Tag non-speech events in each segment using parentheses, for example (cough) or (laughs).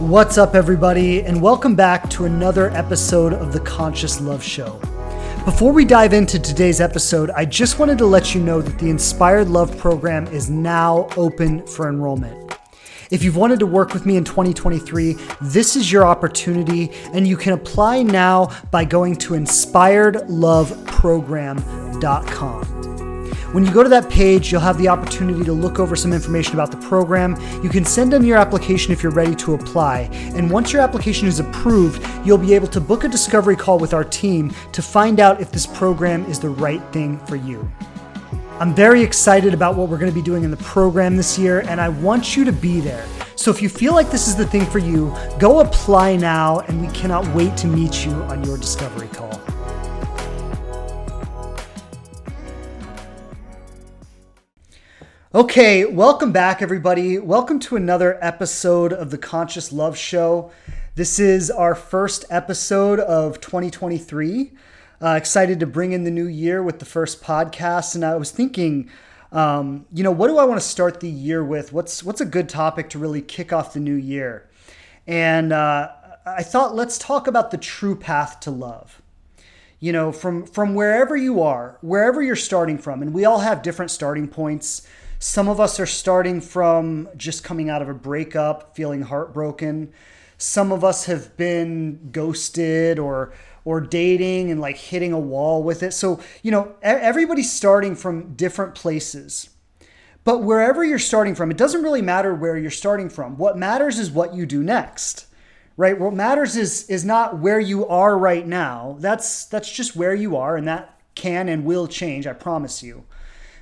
What's up, everybody, and welcome back to another episode of the Conscious Love Show. Before we dive into today's episode, I just wanted to let you know that the Inspired Love program is now open for enrollment. If you've wanted to work with me in 2023, this is your opportunity, and you can apply now by going to inspiredloveprogram.com. When you go to that page, you'll have the opportunity to look over some information about the program. You can send in your application if you're ready to apply. And once your application is approved, you'll be able to book a discovery call with our team to find out if this program is the right thing for you. I'm very excited about what we're going to be doing in the program this year, and I want you to be there. So if you feel like this is the thing for you, go apply now, and we cannot wait to meet you on your discovery call. Okay, welcome back, everybody. Welcome to another episode of the Conscious Love Show. This is our first episode of 2023. Uh, excited to bring in the new year with the first podcast. And I was thinking, um, you know, what do I want to start the year with? What's what's a good topic to really kick off the new year? And uh, I thought, let's talk about the true path to love you know from from wherever you are wherever you're starting from and we all have different starting points some of us are starting from just coming out of a breakup, feeling heartbroken. Some of us have been ghosted or or dating and like hitting a wall with it. So, you know, everybody's starting from different places. But wherever you're starting from, it doesn't really matter where you're starting from. What matters is what you do next. Right? What matters is is not where you are right now. That's that's just where you are and that can and will change, I promise you.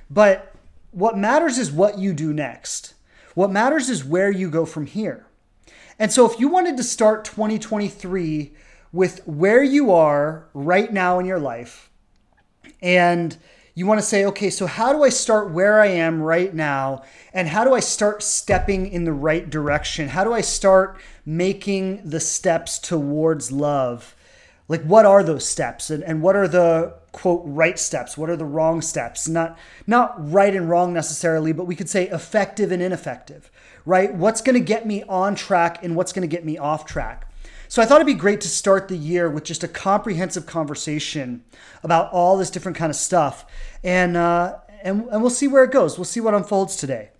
But what matters is what you do next. What matters is where you go from here. And so if you wanted to start 2023 with where you are right now in your life, and you want to say, okay, so how do I start where I am right now? And how do I start stepping in the right direction? How do I start making the steps towards love? Like, what are those steps? And, and what are the quote right steps. What are the wrong steps? Not not right and wrong necessarily but we could say effective and ineffective right? What's going to get me on track and what's going to get me off track? So i thought it'd be great to start the year with just a comprehensive conversation about all this different kind of stuff. And uh, and, and we'll see where it goes. We'll see what unfolds today.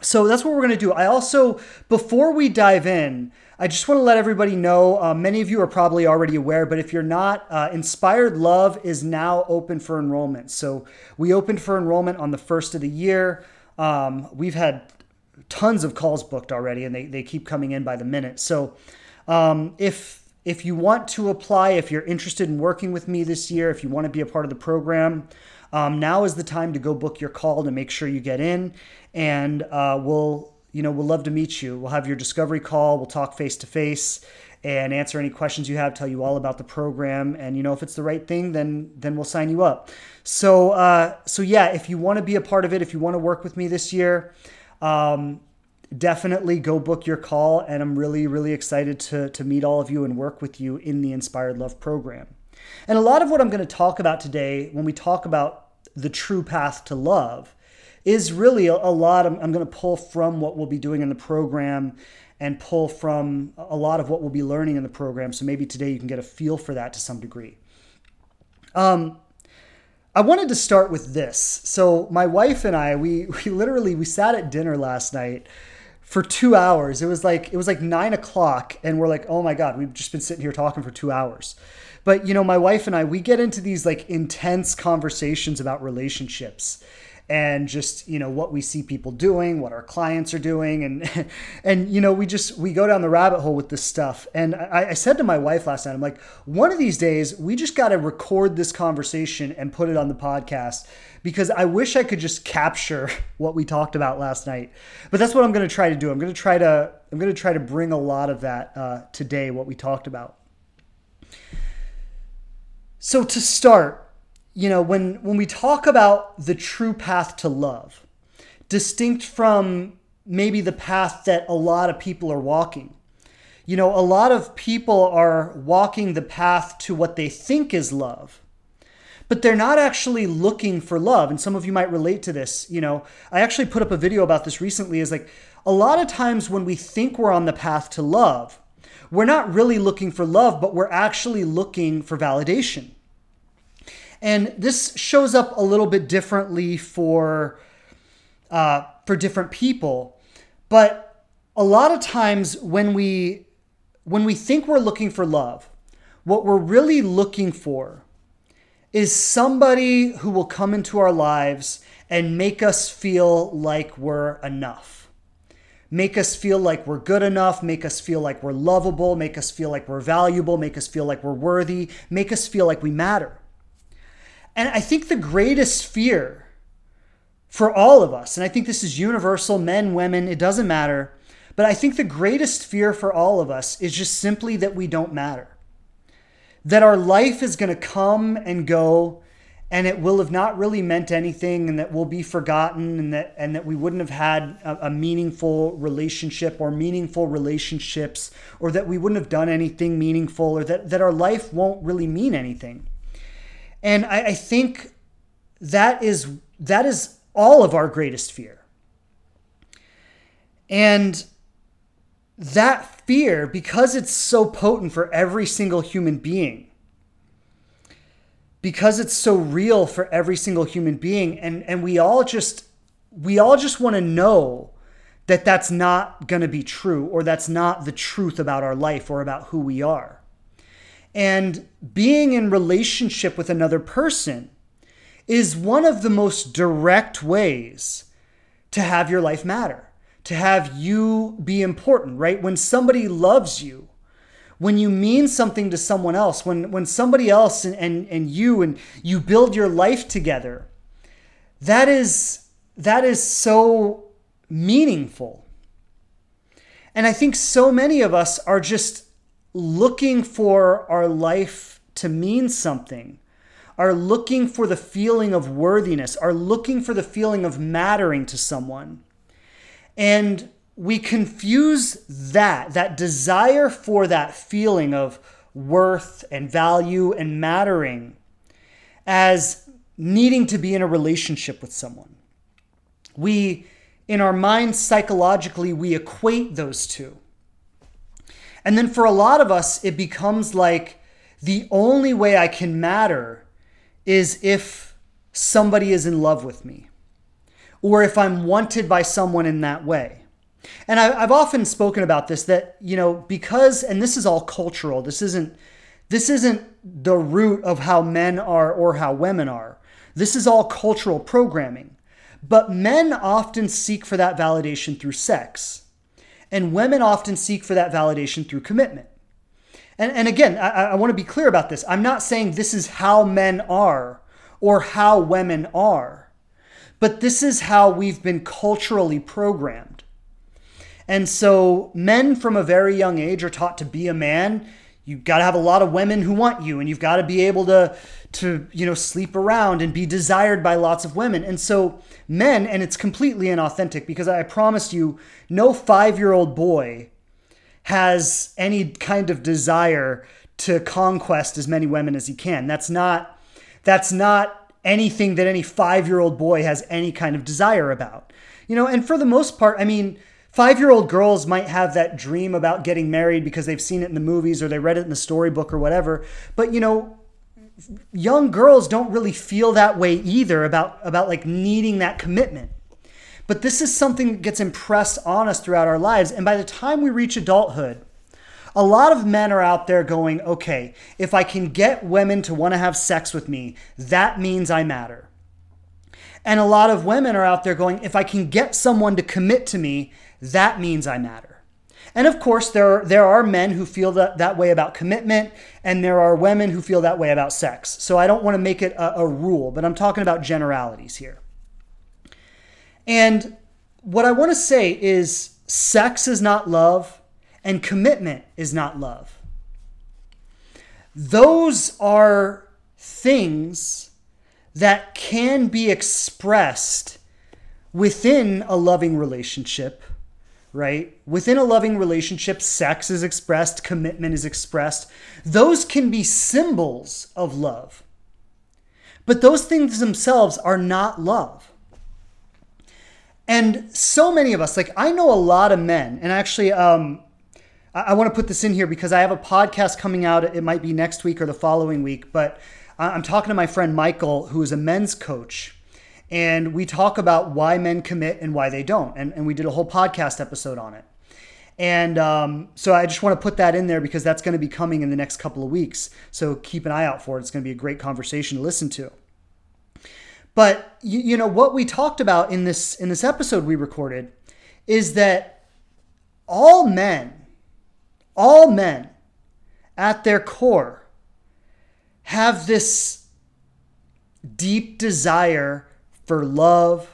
So that's what we're going to do. I also before we dive in I just want to let everybody know uh, many of you are probably already aware, but if you're not, uh, Inspired Love is now open for enrollment. So we opened for enrollment on the first of the year. Um, we've had tons of calls booked already, and they, they keep coming in by the minute. So um, if if you want to apply, if you're interested in working with me this year, if you want to be a part of the program, um, now is the time to go book your call to make sure you get in, and uh, we'll you know, we'll love to meet you. We'll have your discovery call. We'll talk face to face and answer any questions you have. Tell you all about the program, and you know, if it's the right thing, then then we'll sign you up. So uh, so yeah, if you want to be a part of it, if you want to work with me this year. Um, definitely go book your call and i'm really really excited to, to meet all of you and work with you in the inspired love program and a lot of what i'm going to talk about today when we talk about the true path to love is really a, a lot. I'm, going to pull from what we'll be doing in the program and pull from a lot of what we'll be learning in the program. So maybe today you can get a feel for that to some degree. Um, I wanted to start with this. So my wife and I, we (laughs) we literally we sat at dinner last night for two hours. It was like it was like nine o'clock, and we're like, oh my god, we've just been sitting here talking for two hours. But you know, my wife and I, we get into these like intense conversations about relationships and just you know what we see people doing what our clients are doing and (laughs) and you know we just we go down the rabbit hole with this stuff. And I, I said to my wife last night i'm like one of these days we just got to record this conversation and put it on the podcast because i wish i could just capture (laughs) what we talked about last night. But that's what i'm going to try to do. I'm going to try to i'm going to try to bring a lot of that uh, today what we talked about. So to start you know, when when we talk about the true path to love, distinct from maybe the path that a lot of people are walking. You know, a lot of people are walking the path to what they think is love. but they're not actually looking for love. And some of you might relate to this. You know, I actually put up a video about this recently is like a lot of times when we think we're on the path to love, we're not really looking for love, but we're actually looking for validation. And this shows up a little bit differently for uh, for different people, but a lot of times when we when we think we're looking for love, what we're really looking for is somebody who will come into our lives and make us feel like we're enough make us feel like we're good enough, make us feel like we're lovable, make us feel like we're valuable, make us feel like we're worthy, make us feel like we matter. And I think the greatest fear for all of us, and I think this is universal men, women, it doesn't matter, but I think the greatest fear for all of us is just simply that we don't matter. That our life is going to come and go and it will have not really meant anything and that we'll be forgotten and that and that we wouldn't have had a, a, meaningful relationship or meaningful relationships or that we wouldn't have done anything meaningful or that, that our life won't really mean anything and I, I think that is that is all of our greatest fear. And that fear because it's so potent for every single human being because it's so real for every single human being and and we all just we all just want to know that that's not going to be true or that's not the truth about our life or about who we are and being in relationship with another person is one of the most direct ways to have your life matter to have you be important right when somebody loves you when you mean something to someone else, when, when somebody else and, and, and you and you build your life together, that is that is so meaningful. And I think so many of us are just looking for our life to mean something, are looking for the feeling of worthiness, are looking for the feeling of mattering to someone. And we confuse that, that desire for that feeling of worth and value and mattering, as needing to be in a relationship with someone. We, in our minds, psychologically, we equate those two. And then for a lot of us, it becomes like the only way I can matter is if somebody is in love with me or if I'm wanted by someone in that way. And I, have often spoken about this that, you know, because, and this is all cultural, this isn't, this isn't the root of how men are or how women are. This is all cultural programming. But men often seek for that validation through sex, and women often seek for that validation through commitment. And, and again, I, I want to be clear about this. I'm not saying this is how men are or how women are, but this is how we've been culturally programmed. And so men from a very young age are taught to be a man. You've got to have a lot of women who want you and you've got to be able to to you know sleep around and be desired by lots of women. And so men and it's completely inauthentic because I promise you no 5-year-old boy has any kind of desire to conquest as many women as he can. That's not that's not anything that any 5-year-old boy has any kind of desire about. You know, and for the most part, I mean, Five year old girls might have that dream about getting married because they've seen it in the movies or they read it in the storybook or whatever. But, you know, young girls don't really feel that way either about, about like needing that commitment. But this is something that gets impressed on us throughout our lives. And by the time we reach adulthood, a lot of men are out there going, okay, if I can get women to want to have sex with me, that means I matter. And a lot of women are out there going, if I can get someone to commit to me, that means I matter. And of course, there are, there are men who feel that, that way about commitment, and there are women who feel that way about sex. So I don't want to make it a, a rule, but I'm talking about generalities here. And what I want to say is sex is not love, and commitment is not love. Those are things that can be expressed within a loving relationship right? Within a loving relationship, sex is expressed, commitment is expressed. Those can be symbols of love. But those things themselves are not love. And so many of us, like I know a lot of men, and actually, um, I, I want to put this in here because I have a podcast coming out. It might be next week or the following week, but I'm talking to my friend Michael, who is a men's coach. And we talk about why men commit and why they don't. And, and we did a whole podcast episode on it. And um, so I just want to put that in there because that's going to be coming in the next couple of weeks. So keep an eye out for it. It's going to be a great conversation to listen to. But you, you know what we talked about in this in this episode we recorded is that all men, all men at their core have this deep desire for love,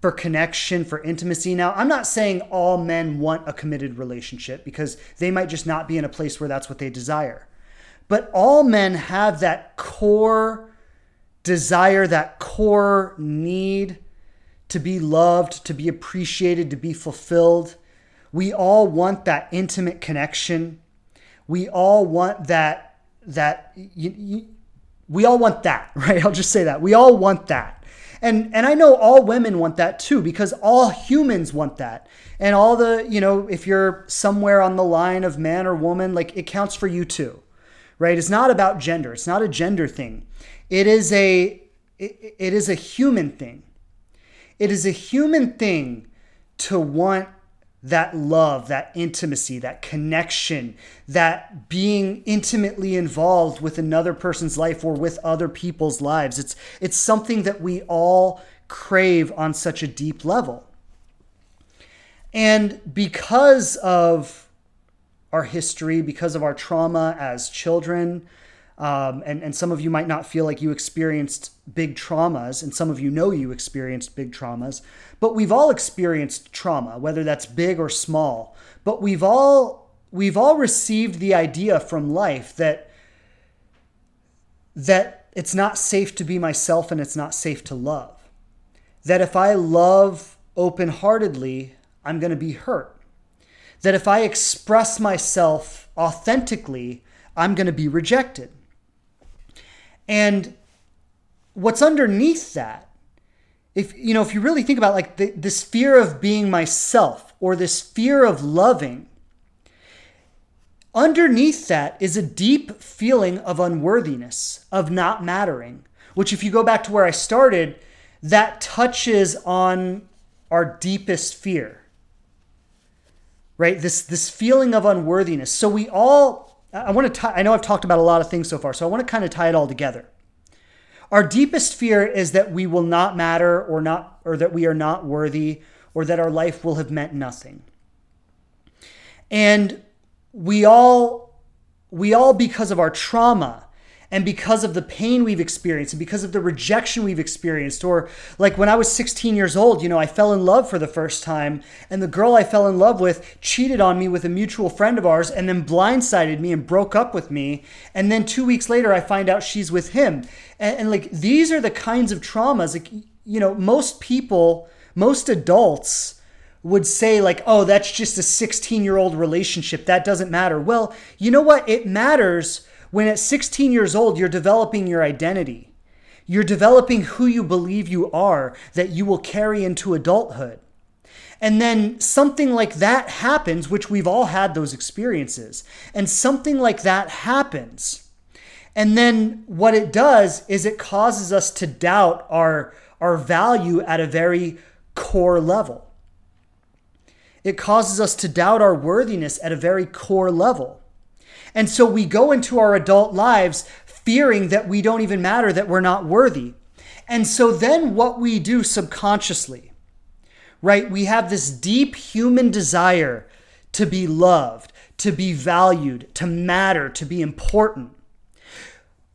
for connection, for intimacy. Now, I'm not saying all men want a committed relationship because they might just not be in a place where that's what they desire. But all men have that core desire, that core need to be loved, to be appreciated, to be fulfilled. We all want that intimate connection. We all want that that you, you, we all want that, (laughs) right? I'll just say that. We all want that. And and I know all women want that too because all humans want that. And all the, you know, if you're somewhere on the line of man or woman, like it counts for you too. Right? It's not about gender. It's not a gender thing. It is a it, it is a human thing. It is a human thing to want that love, that intimacy, that connection, that being intimately involved with another person's life or with other people's lives. It's it's something that we all crave on such a deep level. And because of our history, because of our trauma as children, um, and, and some of you might not feel like you experienced big traumas, and some of you know you experienced big traumas, but we've all experienced trauma, whether that's big or small. But we've all we've all received the idea from life that that it's not safe to be myself and it's not safe to love. That if I love open heartedly, I'm going to be hurt. That if I express myself authentically, I'm going to be rejected. And what's underneath that, if you know, if you really think about like the, this fear of being myself or this fear of loving, underneath that is a deep feeling of unworthiness, of not mattering, which if you go back to where I started, that touches on our deepest fear. Right? This this feeling of unworthiness. So we all I want to I know I've talked about a lot of things so far, so I want to kind of tie it all together. Our deepest fear is that we will not matter or not or that we are not worthy or that our life will have meant nothing. And we all we all because of our trauma and because of the pain we've experienced and because of the rejection we've experienced or like when i was 16 years old you know i fell in love for the first time and the girl i fell in love with cheated on me with a mutual friend of ours and then blindsided me and broke up with me. And then two weeks later i find out she's with him. And, and like these are the kinds of traumas like you know most people most adults would say like oh that's just a 16 year old relationship. That doesn't matter. Well you know what? It matters when at 16 years old, you're developing your identity. You're developing who you believe you are that you will carry into adulthood. And then something like that happens, which we've all had those experiences. And something like that happens. And then what it does is it causes us to doubt our, our value at a very core level. It causes us to doubt our worthiness at a very core level. And so we go into our adult lives fearing that we don't even matter, that we're not worthy. And so then what we do subconsciously, right? We have this deep human desire to be loved, to be valued, to matter, to be important.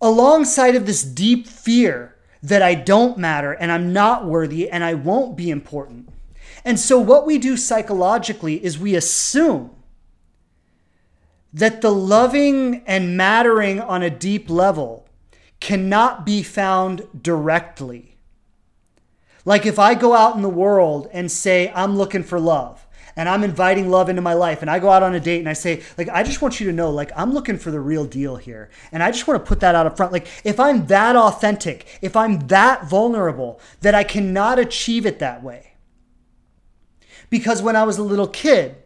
Alongside of this deep fear that I don't matter and I'm not worthy and I won't be important. And so what we do psychologically is we assume that the loving and mattering on a deep level cannot be found directly. Like if I go out in the world and say, I'm looking for love, and I'm inviting love into my life and I go out on a date and I say, like, I just want you to know, like, I'm looking for the real deal here. And I just want to put that out up front. Like, if I'm that authentic, if I'm that vulnerable, that I cannot achieve it that way. Because when I was a little kid,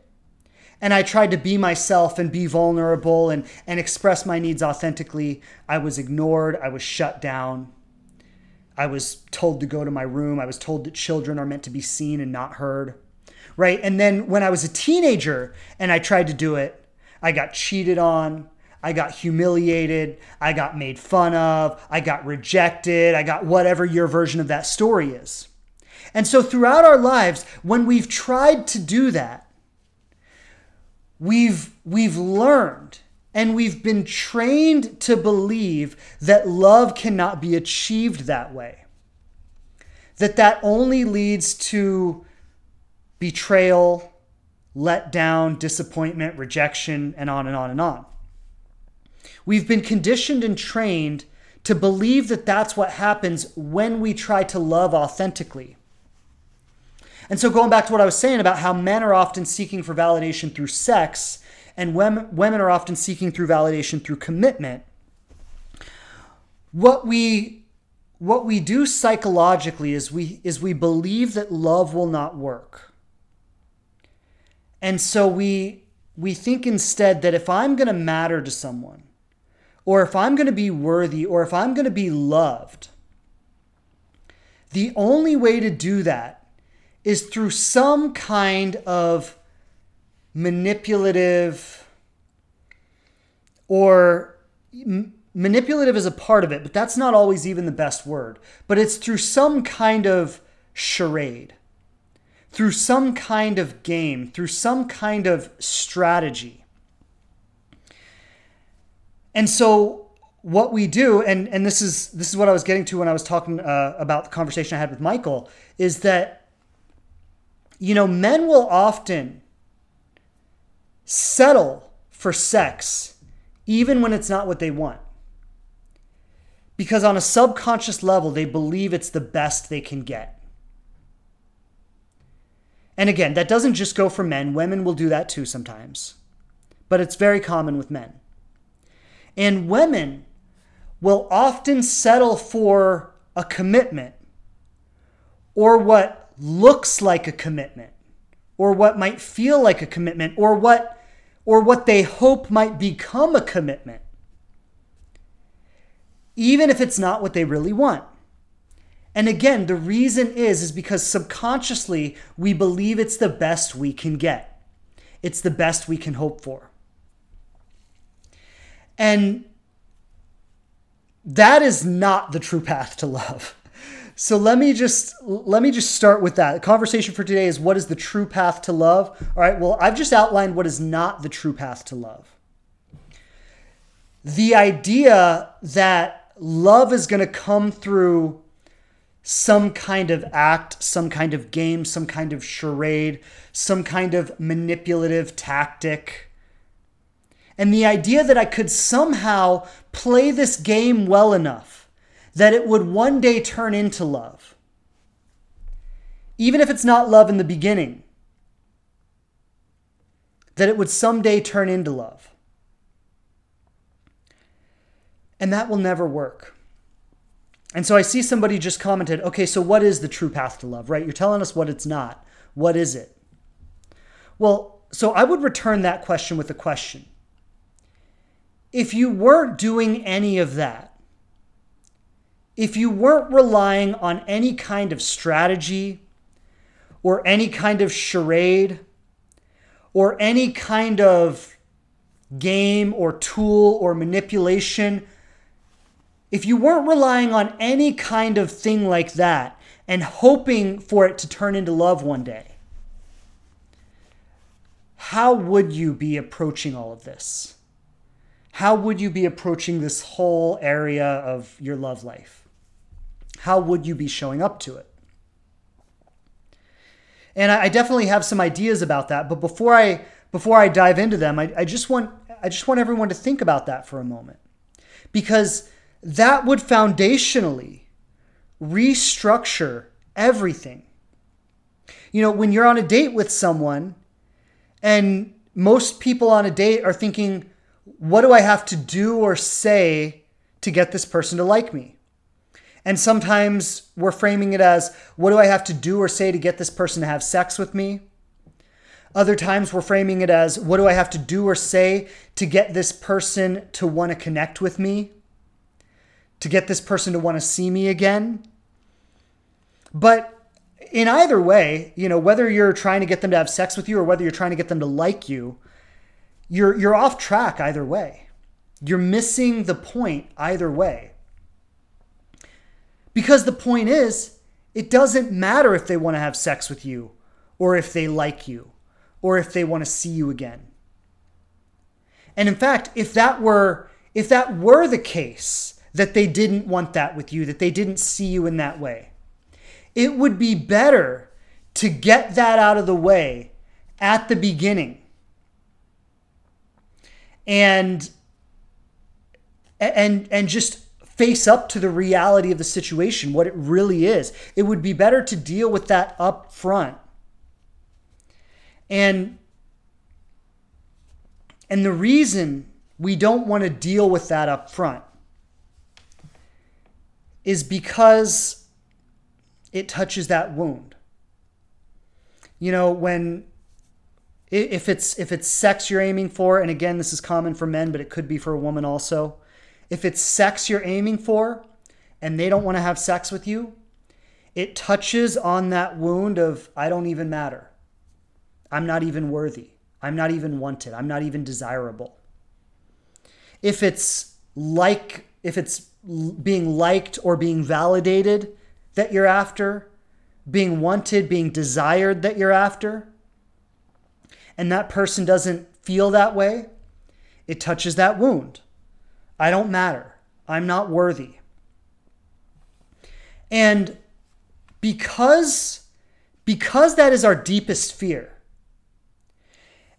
and I tried to be myself and be vulnerable and, and express my needs authentically, I was ignored, I was shut down. I was told to go to my room. I was told that children are meant to be seen and not heard. Right? And then when I was a teenager and I tried to do it, I got cheated on. I got humiliated. I got made fun of. I got rejected. I got whatever your version of that story is. And so throughout our lives, when we've tried to do that, we've, we've learned and we've been trained to believe that love cannot be achieved that way. That that only leads to betrayal, letdown, disappointment, rejection, and on and on and on. We've been conditioned and trained to believe that that's what happens when we try to love authentically. And so, going back to what I was saying about how men are often seeking for validation through sex, and women women are often seeking through validation through commitment. What we what we do psychologically is we is we believe that love will not work. And so we we think instead that if I'm going to matter to someone or if I'm going to be worthy or if I'm going to be loved, the only way to do that is through some kind of manipulative or m- manipulative is a part of it, but that's not always even the best word. But it's through some kind of charade, through some kind of game, through some kind of strategy. And so what we do and and this is this is what I was getting to when I was talking uh, about the conversation I had with Michael is that you know men will often settle for sex even when it's not what they want. Because on a subconscious level, they believe it's the best they can get. And again, that doesn't just go for men, women will do that too sometimes. But it's very common with men. And women will often settle for a commitment or what looks like a commitment or what might feel like a commitment or what or what they hope might become a commitment, even if it's not what they really want. And again, the reason is is because subconsciously we believe it's the best we can get. It's the best we can hope for. And that is not the true path to love. So let me just let me just start with that. The conversation for today is what is the true path to love? All right, well, I've just outlined what is not the true path to love. The idea that love is going to come through some kind of act, some kind of game, some kind of charade, some kind of manipulative tactic. And the idea that I could somehow play this game well enough that it would one day turn into love. Even if it's not love in the beginning, that it would someday turn into love. And that will never work. And so I see somebody just commented, okay, so what is the true path to love, right? You're telling us what it's not. What is it? Well, so I would return that question with a question. If you weren't doing any of that, if you weren't relying on any kind of strategy or any kind of charade or any kind of game or tool or manipulation, if you weren't relying on any kind of thing like that and hoping for it to turn into love one day, how would you be approaching all of this? How would you be approaching this whole area of your love life? How would you be showing up to it? And I definitely have some ideas about that, but before I before I dive into them, I, I just want I just want everyone to think about that for a moment. Because that would foundationally restructure everything. You know, when you're on a date with someone And most people on a date are thinking, what do I have to do or say to get this person to like me? And sometimes we're framing it as, what do I have to do or say to get this person to have sex with me? Other times we're framing it as, what do I have to do or say to get this person to want to connect with me? To get this person to want to see me again? But in either way, you know, whether you're trying to get them to have sex with you or whether you're trying to get them to like you, you're you're off track either way. You're missing the point either way. Because the point is, it doesn't matter if they want to have sex with you or if they like you or if they want to see you again. And in fact, if that were if that were the case that they didn't want that with you, that they didn't see you in that way, it would be better to get that out of the way at the beginning. And and and just face up to the reality of the situation, what it really is. It would be better to deal with that up front. And and the reason we don't want to deal with that up front is because it touches that wound. You know, when if it's if it's sex you're aiming for and again this is common for men but it could be for a woman also if it's sex you're aiming for and they don't want to have sex with you, it touches on that wound of, I don't even matter. I'm not even worthy. I'm not even wanted. I'm not even desirable. If it's like, if it's being liked or being validated that you're after, being wanted, being desired that you're after, and that person doesn't feel that way, it touches that wound. I don't matter. I'm not worthy. And because because that is our deepest fear.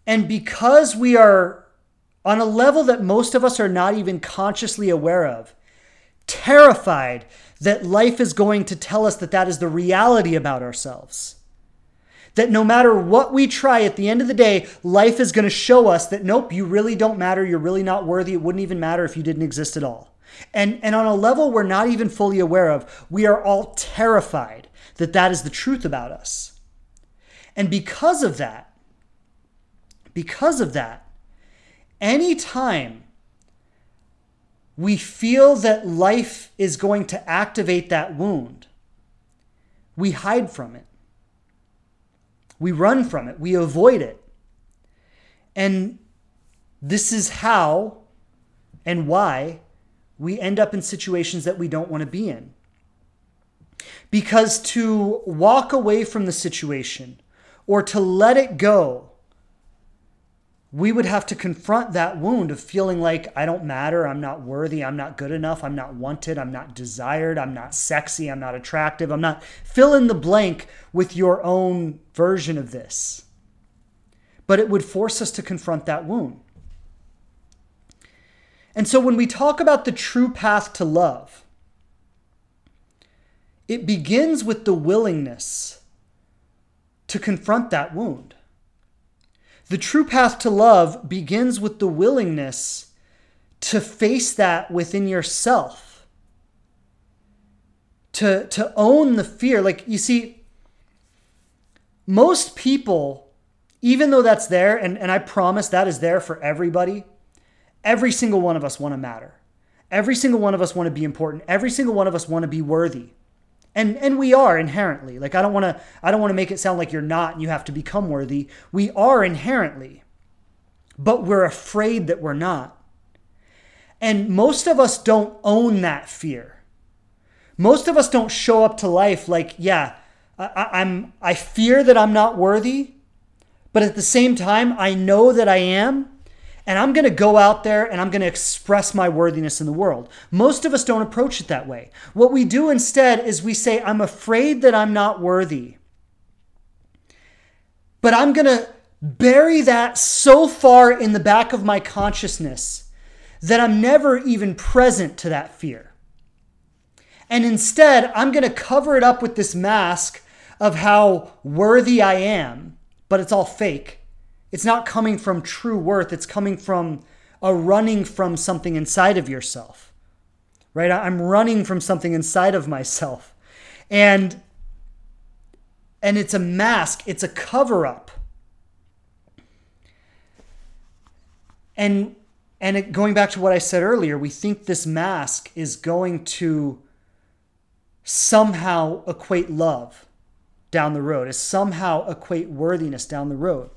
And because we are on a level that most of us are not even consciously aware of, terrified that life is going to tell us that that is the reality about ourselves that no matter what we try, at the end of the day, life is going to show us that nope, you really don't matter. You're really not worthy. It wouldn't even matter if you didn't exist at all. And, and on a level we're not even fully aware of, we are all terrified that that is the truth about us. And because of that, because of that, anytime we feel that life is going to activate that wound, we hide from it. We run from it, we avoid it. And this is how and why we end up in situations that we don't want to be in. Because to walk away from the situation or to let it go we would have to confront that wound of feeling like I don't matter, I'm not worthy, I'm not good enough, I'm not wanted, I'm not desired, I'm not sexy, I'm not attractive, I'm not. Fill in the blank with your own version of this. But it would force us to confront that wound. And so when we talk about the true path to love, it begins with the willingness to confront that wound. The true path to love begins with the willingness to face that within yourself. To, to own the fear. Like, you see, most people, even though that's there, and, and I promise that is there for everybody, every single one of us want to matter. Every single one of us want to be important. Every single one of us want to be worthy and and we are inherently. Like i don't want to i don't want to make it sound like you're not and you have to become worthy. We are inherently but we're afraid that we're not. And most of us don't own that fear. Most of us don't show up to life like yeah I, i'm i fear that i'm not worthy but at the same time i know that i am and I'm going to go out there and I'm going to express my worthiness in the world. Most of us don't approach it that way. What we do instead is we say, I'm afraid that I'm not worthy. But I'm going to bury that so far in the back of my consciousness that I'm never even present to that fear. And instead, I'm going to cover it up with this mask of how worthy I am, but it's all fake It's not coming from true worth, it's coming from a running from something inside of yourself. Right? I'm running from something inside of myself. And and it's a mask, it's a cover up. And and it, going back to what I said earlier, we think this mask is going to somehow equate love down the road, is somehow equate worthiness down the road.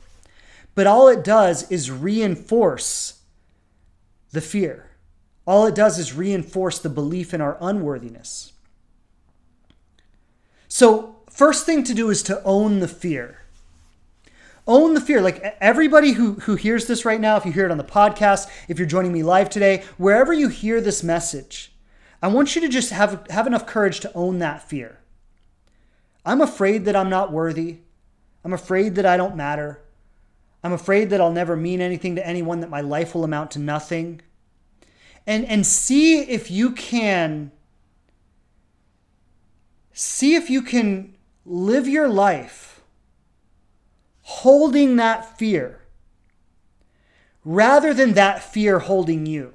But all it does is reinforce the fear. All it does is reinforce the belief in our unworthiness. So, first thing to do is to own the fear. Own the fear. Like everybody who, who hears this right now, if you hear it on the podcast, if you're joining me live today, wherever you hear this message, I want you to just have, have enough courage to own that fear. I'm afraid that I'm not worthy. I'm afraid that I don't matter. I'm afraid that I'll never mean anything to anyone, that my life will amount to nothing. And, and see if you can see if you can live your life holding that fear rather than that fear holding you.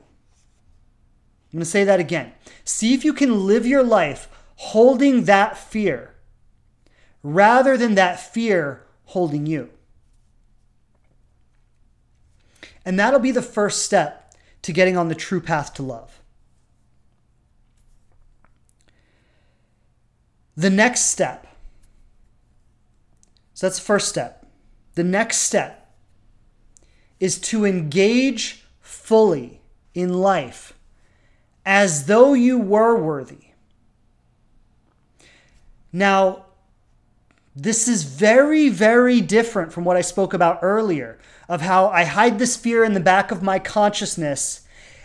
I'm going to say that again. See if you can live your life holding that fear rather than that fear holding you. And that'll be the first step to getting on the true path to love. The next step. So that's the first step. The next step is to engage fully in life as though you were worthy. Now, this is very, very different from what I spoke about earlier of how I hide this fear in the back of my consciousness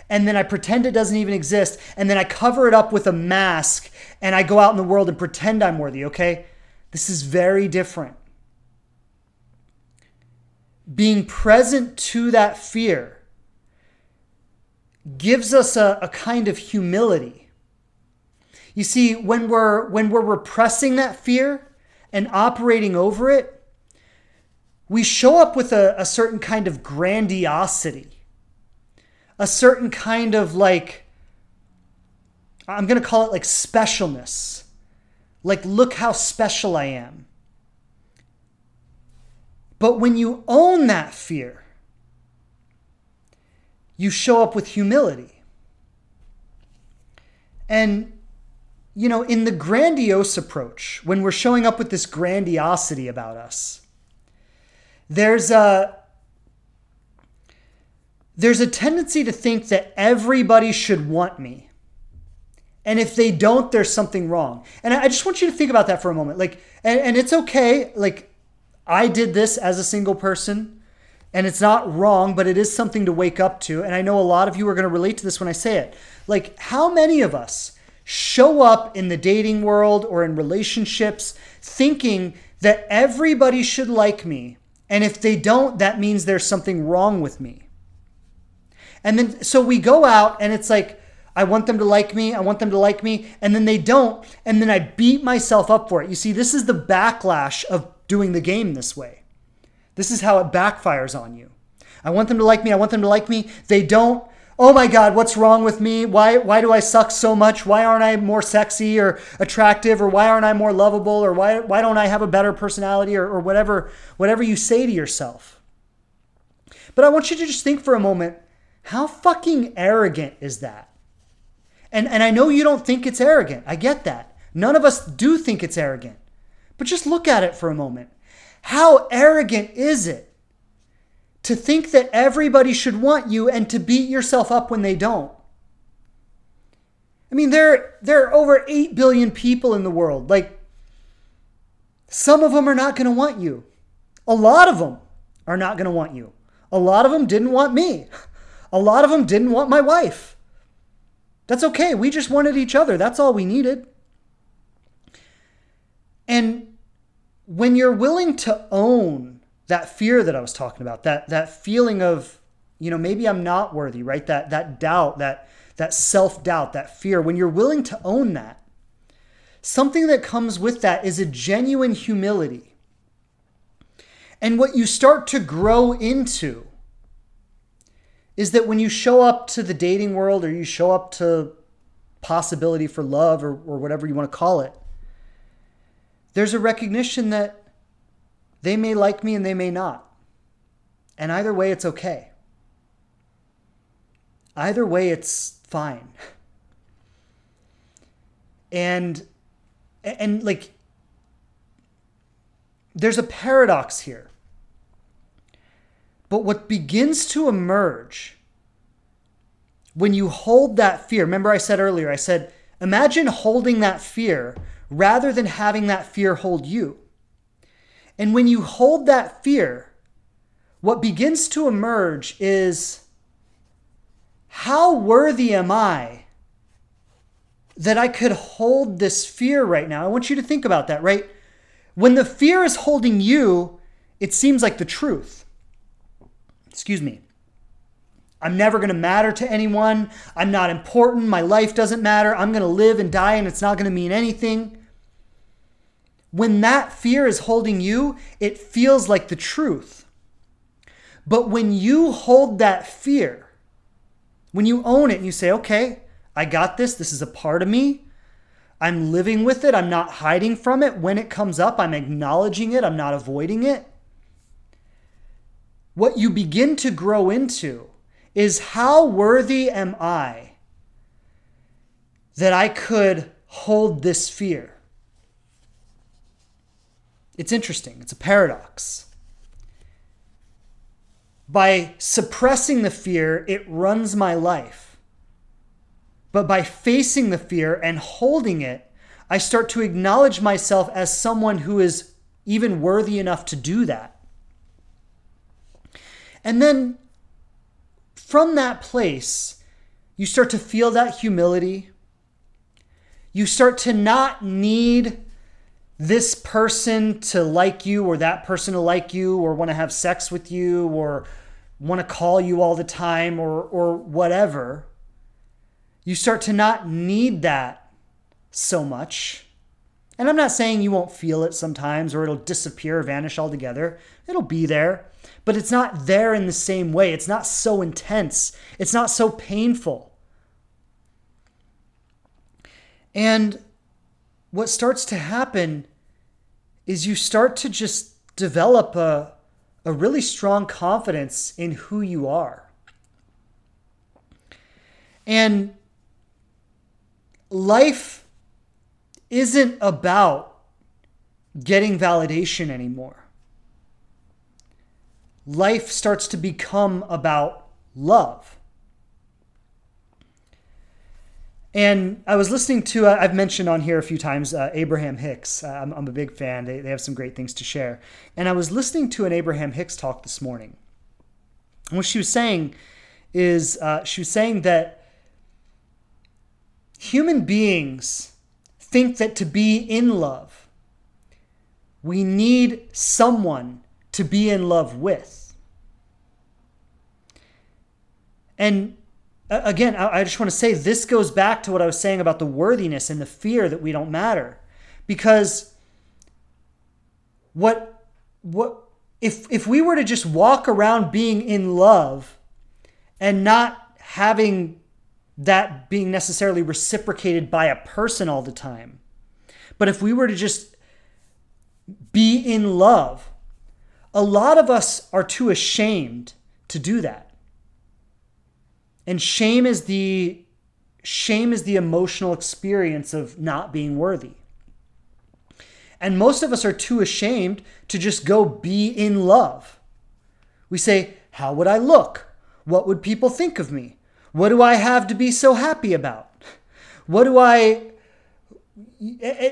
and then I pretend it doesn't even exist and then I cover it up with a mask and I go out in the world and pretend I'm worthy, okay? This is very different. Being present to that fear gives us a, a kind of humility. You see, when we're when we're repressing that fear and operating over it, we show up with a, a certain kind of grandiosity, a certain kind of like, I'm going to call it like specialness. Like, look how special I am. But when you own that fear, you show up with humility. And, you know, in the grandiose approach, when we're showing up with this grandiosity about us, there's a there's a tendency to think that everybody should want me. And if they don't, there's something wrong. And I just want you to think about that for a moment. Like, and, and it's okay. Like, I did this as a single person, and it's not wrong, but it is something to wake up to. And I know a lot of you are going to relate to this when I say it. Like, how many of us show up in the dating world or in relationships thinking that everybody should like me and if they don't, that means there's something wrong with me. And then, so we go out and it's like, I want them to like me. I want them to like me. And then they don't. And then I beat myself up for it. You see, this is the backlash of doing the game this way. This is how it backfires on you. I want them to like me. I want them to like me. They don't oh my God, what's wrong with me? Why, why do I suck so much? Why aren't I more sexy or attractive? Or why aren't I more lovable? Or why, why don't I have a better personality? Or, or whatever, whatever you say to yourself. But I want you to just think for a moment how fucking arrogant is that? And, and I know you don't think it's arrogant. I get that. None of us do think it's arrogant. But just look at it for a moment. How arrogant is it to think that everybody should want you and to beat yourself up when they don't. I mean, there, there are over 8 billion people in the world. Like, some of them are not going to want you. A lot of them are not going to want you. A lot of them didn't want me. (laughs) A lot of them didn't want my wife. That's okay. We just wanted each other. That's all we needed. And when you're willing to own that fear that I was talking about, that that feeling of, you know, maybe I'm not worthy, right? That that doubt, that that self-doubt, that fear, when you're willing to own that, something that comes with that is a genuine humility. And what you start to grow into is that when you show up to the dating world or you show up to possibility for love or, or whatever you want to call it, there's a recognition that they may like me and they may not. And either way, it's okay. Either way, it's fine. (laughs) And, and like, there's a paradox here. But what begins to emerge when you hold that fear, remember I said earlier, I said, imagine holding that fear rather than having that fear hold you. And when you hold that fear, what begins to emerge is how worthy am I that I could hold this fear right now? I want you to think about that, right? When the fear is holding you, it seems like the truth. Excuse me. I'm never going to matter to anyone. I'm not important. My life doesn't matter. I'm going to live and die and it's not going to mean anything. When that fear is holding you, it feels like the truth. But when you hold that fear, when you own it and you say, okay, I got this, this is a part of me, I'm living with it, I'm not hiding from it. When it comes up, I'm acknowledging it, I'm not avoiding it. What you begin to grow into is how worthy am I that I could hold this fear? It's interesting, it's a paradox. By suppressing the fear, it runs my life. But by facing the fear and holding it, I start to acknowledge myself as someone who is even worthy enough to do that. And then from that place, you start to feel that humility. You start to not need this person to like you or that person to like you or want to have sex with you or want to call you all the time or or whatever you start to not need that so much. And i'm not saying you won't feel it sometimes or it'll disappear or vanish altogether. It'll be there but it's not there in the same way. It's not so intense. It's not so painful. And what starts to happen is you start to just develop a, a really strong confidence in who you are. And life isn't about getting validation anymore. Life starts to become about love. And I was listening to, uh, I've mentioned on here a few times, uh, Abraham Hicks. Uh, I'm, I'm, a big fan. They, they have some great things to share. And I was listening to an Abraham Hicks talk this morning. And what she was saying is, uh, she was saying that human beings think that to be in love, we need someone to be in love with. And again, I just want to say this goes back to what I was saying about the worthiness and the fear that we don't matter. Because what what if if we were to just walk around being in love and not having that being necessarily reciprocated by a person all the time. But if we were to just be in love, a lot of us are too ashamed to do that. And shame is the shame is the emotional experience of not being worthy. And most of us are too ashamed to just go be in love. We say, How would I look? What would people think of me? What do I have to be so happy about? What do I.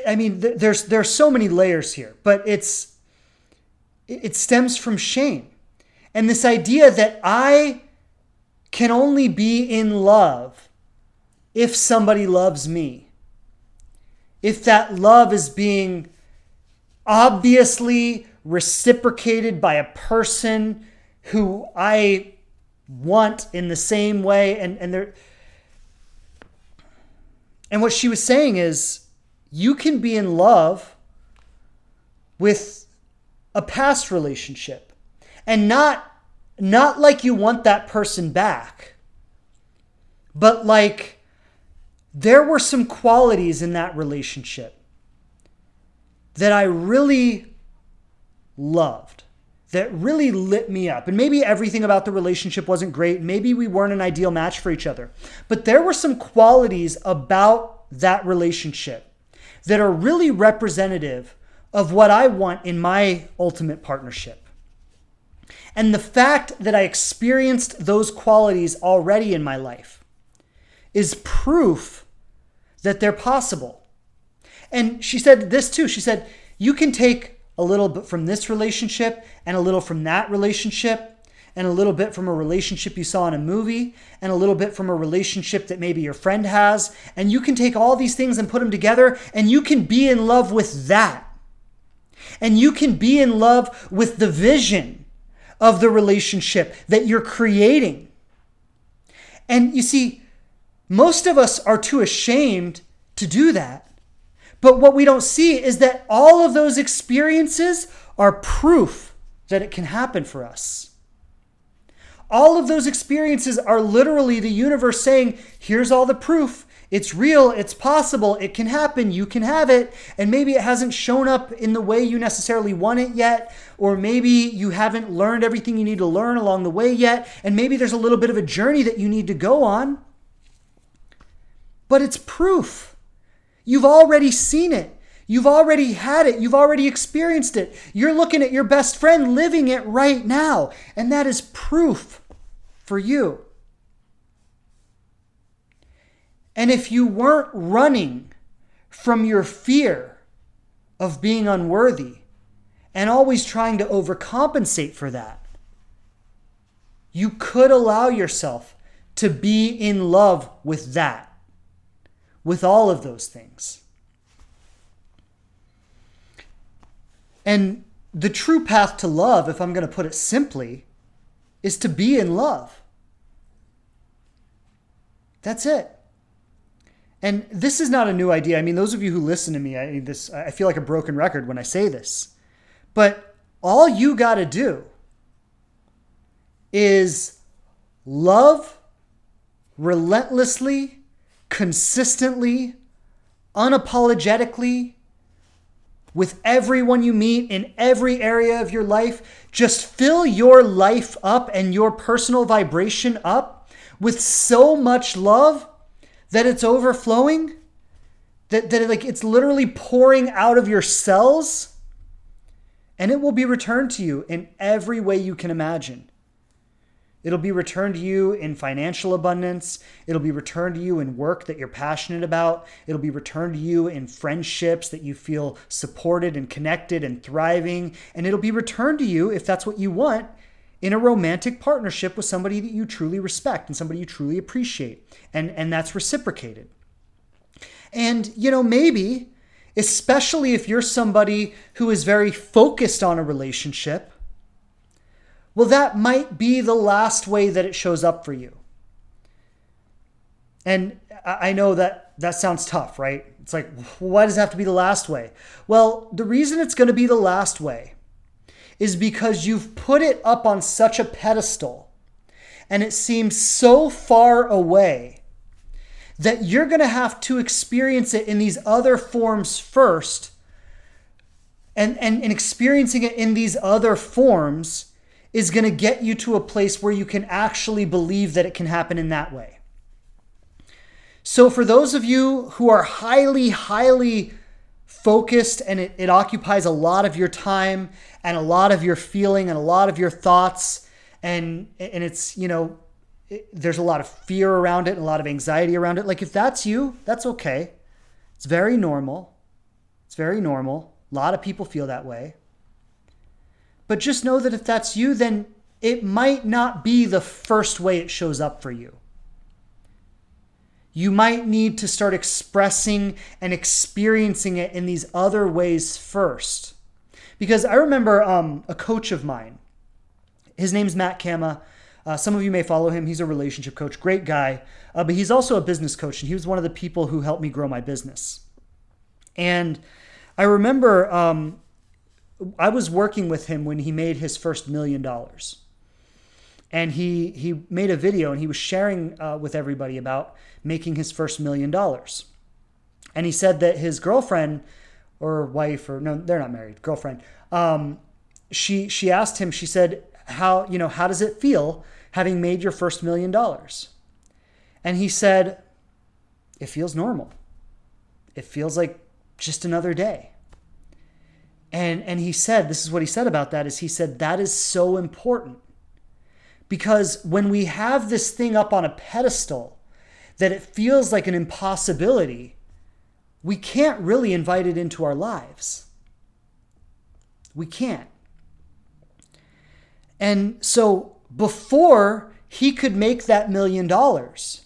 I mean, there's, there's so many layers here, but it's, it stems from shame. And this idea that I can only be in love if somebody loves me. If that love is being obviously reciprocated by a person who I want in the same way and and there and what she was saying is you can be in love with a past relationship and not not like you want that person back but like there were some qualities in that relationship that I really loved that really lit me up. And maybe everything about the relationship wasn't great. Maybe we weren't an ideal match for each other. But there were some qualities about that relationship that are really representative of what I want in my ultimate partnership. And the fact that I experienced those qualities already in my life is proof that they're possible. And she said this too. She said, You can take a little bit from this relationship and a little from that relationship and a little bit from a relationship you saw in a movie and a little bit from a relationship that maybe your friend has. And you can take all these things and put them together and you can be in love with that. And you can be in love with the vision of the relationship that you're creating. And you see, most of us are too ashamed to do that. But what we don't see is that all of those experiences are proof that it can happen for us. All of those experiences are literally the universe saying, here's all the proof. It's real, it's possible, it can happen, you can have it. And maybe it hasn't shown up in the way you necessarily want it yet, or maybe you haven't learned everything you need to learn along the way yet, and maybe there's a little bit of a journey that you need to go on. But it's proof. You've already seen it. You've already had it. You've already experienced it. You're looking at your best friend living it right now. And that is proof for you. And if you weren't running from your fear of being unworthy and always trying to overcompensate for that, you could allow yourself to be in love with that with all of those things. And the true path to love, if I'm going to put it simply, is to be in love. That's it. And this is not a new idea. I mean, those of you who listen to me, I this I feel like a broken record when I say this. But all you got to do is love relentlessly consistently, unapologetically, with everyone you meet in every area of your life. Just fill your life up and your personal vibration up with so much love that it's overflowing, that, that it, like it's literally pouring out of your cells, and it will be returned to you in every way you can imagine. It'll be returned to you in financial abundance. It'll be returned to you in work that you're passionate about. It'll be returned to you in friendships that you feel supported and connected and thriving. And it'll be returned to you, if that's what you want, in a romantic partnership with somebody that you truly respect and somebody you truly appreciate. And, and that's reciprocated. And, you know, maybe, especially if you're somebody who is very focused on a relationship, well, that might be the last way that it shows up for you. And I know that that sounds tough, right? It's like, why does it have to be the last way? Well, the reason it's going to be the last way is because you've put it up on such a pedestal and it seems so far away that you're going to have to experience it in these other forms first. And, and, and experiencing it in these other forms is going to get you to a place where you can actually believe that it can happen in that way. So, for those of you who are highly, highly focused and it, it occupies a lot of your time and a lot of your feeling and a lot of your thoughts, and, and it's, you know, there's a lot of fear around it and a lot of anxiety around it. Like, if that's you, that's okay. It's very normal. It's very normal. A lot of people feel that way. But just know that if that's you, then it might not be the first way it shows up for you. You might need to start expressing and experiencing it in these other ways first. Because I remember um, a coach of mine, his name's Matt Kama. Uh, some of you may follow him. He's a relationship coach, great guy, uh, but he's also a business coach, and he was one of the people who helped me grow my business. And I remember um, I was working with him when he made his first million dollars. And he, he made a video and he was sharing uh, with everybody about making his first million dollars. And he said that his girlfriend or wife, or no, they're not married, girlfriend, um, she, she asked him, she said, how, you know, how does it feel having made your first million dollars? And he said, it feels normal. It feels like just another day. And and he said, this is what he said about that is he said that is so important. Because when we have this thing up on a pedestal that it feels like an impossibility, we can't really invite it into our lives. We can't. And so before he could make that million dollars,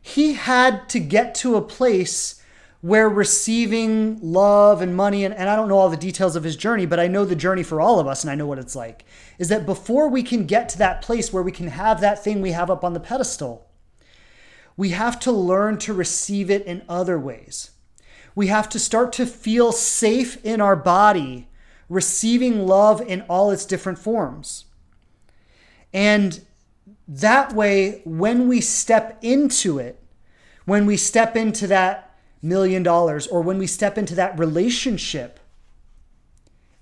he had to get to a place where receiving love and money, and, and I don't know all the details of his journey, but I know the journey for all of us and I know what it's like, is that before we can get to that place where we can have that thing we have up on the pedestal, we have to learn to receive it in other ways. We have to start to feel safe in our body, receiving love in all its different forms. And that way, when we step into it, when we step into that million dollars or when we step into that relationship,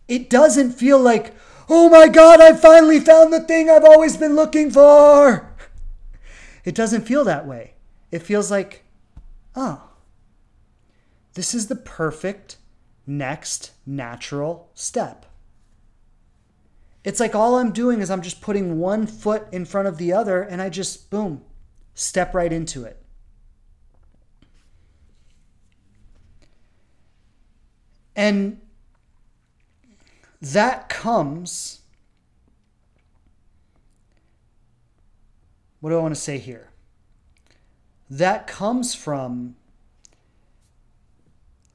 it doesn't feel like, oh my God, I finally found the thing I've always been looking for. It doesn't feel that way. It feels like, oh, this is the perfect next natural step. It's like all I'm doing is I'm just putting one foot in front of the other and I just, boom, step right into it. And that comes. What do I want to say here? That comes from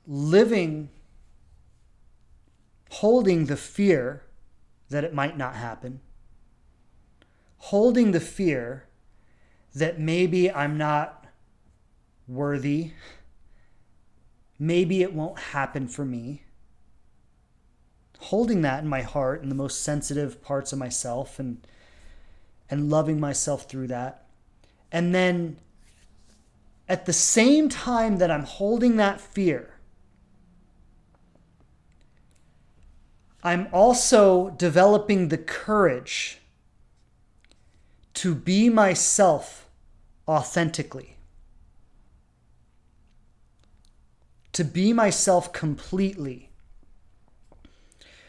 living, holding the fear that it might not happen, holding the fear that maybe I'm not worthy maybe it won't happen for me. Holding that in my heart and the most sensitive parts of myself and and loving myself through that. And then at the same time that I'm holding that fear, I'm also developing the courage to be myself authentically. to be myself completely.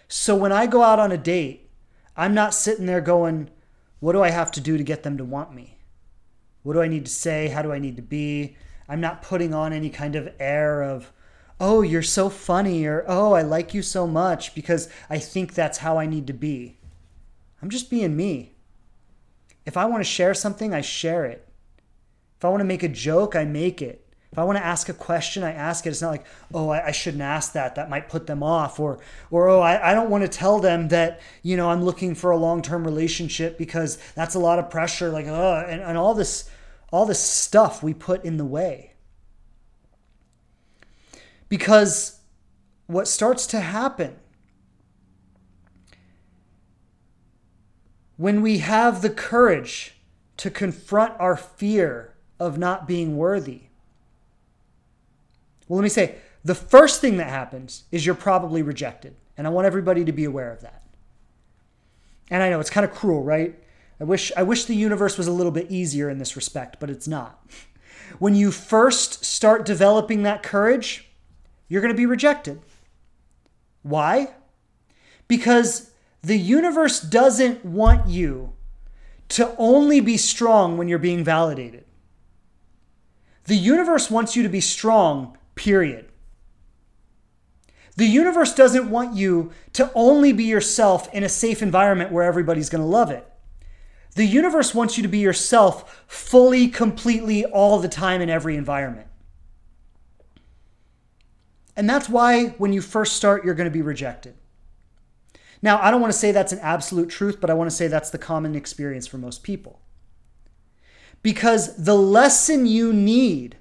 So when I go out on a date, I'm not sitting there going, what do I have to do to get them to want me? What do I need to say? How do I need to be? I'm not putting on any kind of air of, oh, you're so funny, or oh, I like you so much because I think that's how I need to be. I'm just being me. If I want to share something, I share it. If I want to make a joke, I make it. If I want to ask a question, I ask it. It's not like, oh, I, I shouldn't ask that. That might put them off. Or, or oh, I, I don't want to tell them that, you know, I'm looking for a long-term relationship because that's a lot of pressure. Like, oh, and, and all this, all this stuff we put in the way. Because what starts to happen when we have the courage to confront our fear of not being worthy well, let me say the first thing that happens is you're probably rejected. And I want everybody to be aware of that. And I know it's kind of cruel, right? I wish I wish the universe was a little bit easier in this respect, but it's not. (laughs) When you first start developing that courage, you're going to be rejected. Why? Because the universe doesn't want you to only be strong when you're being validated. The universe wants you to be strong period. The universe doesn't want you to only be yourself in a safe environment where everybody's going to love it. The universe wants you to be yourself fully, completely, all the time in every environment. And that's why when you first start, you're going to be rejected. Now, I don't want to say that's an absolute truth, but I want to say that's the common experience for most people. Because the lesson you need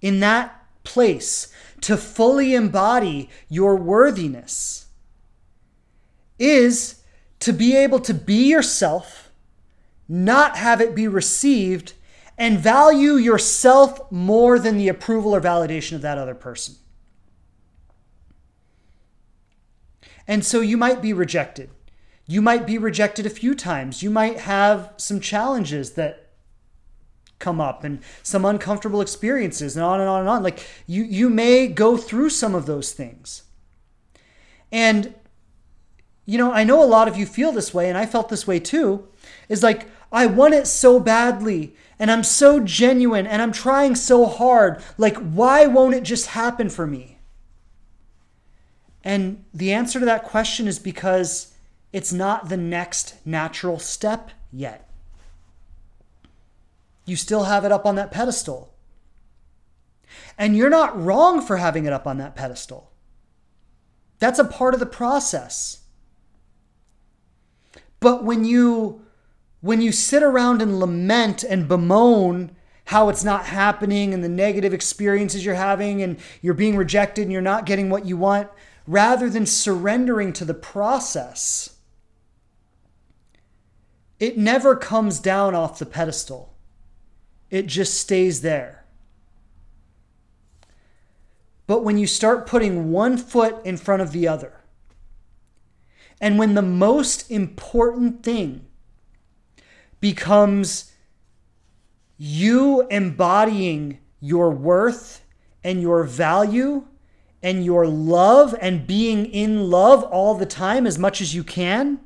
in that place to fully embody your worthiness is to be able to be yourself, not have it be received, and value yourself more than the approval or validation of that other person. And so you might be rejected. You might be rejected a few times. You might have some challenges that come up and some uncomfortable experiences and on and on and on. Like you you may go through some of those things. And you know, I know a lot of you feel this way and I felt this way too. Is like I want it so badly and I'm so genuine and I'm trying so hard. Like why won't it just happen for me? And the answer to that question is because it's not the next natural step yet. You still have it up on that pedestal. And you're not wrong for having it up on that pedestal. That's a part of the process. But when you when you sit around and lament and bemoan how it's not happening and the negative experiences you're having and you're being rejected and you're not getting what you want, rather than surrendering to the process, it never comes down off the pedestal. It just stays there. But when you start putting one foot in front of the other, and when the most important thing becomes you embodying your worth and your value and your love and being in love all the time as much as you can.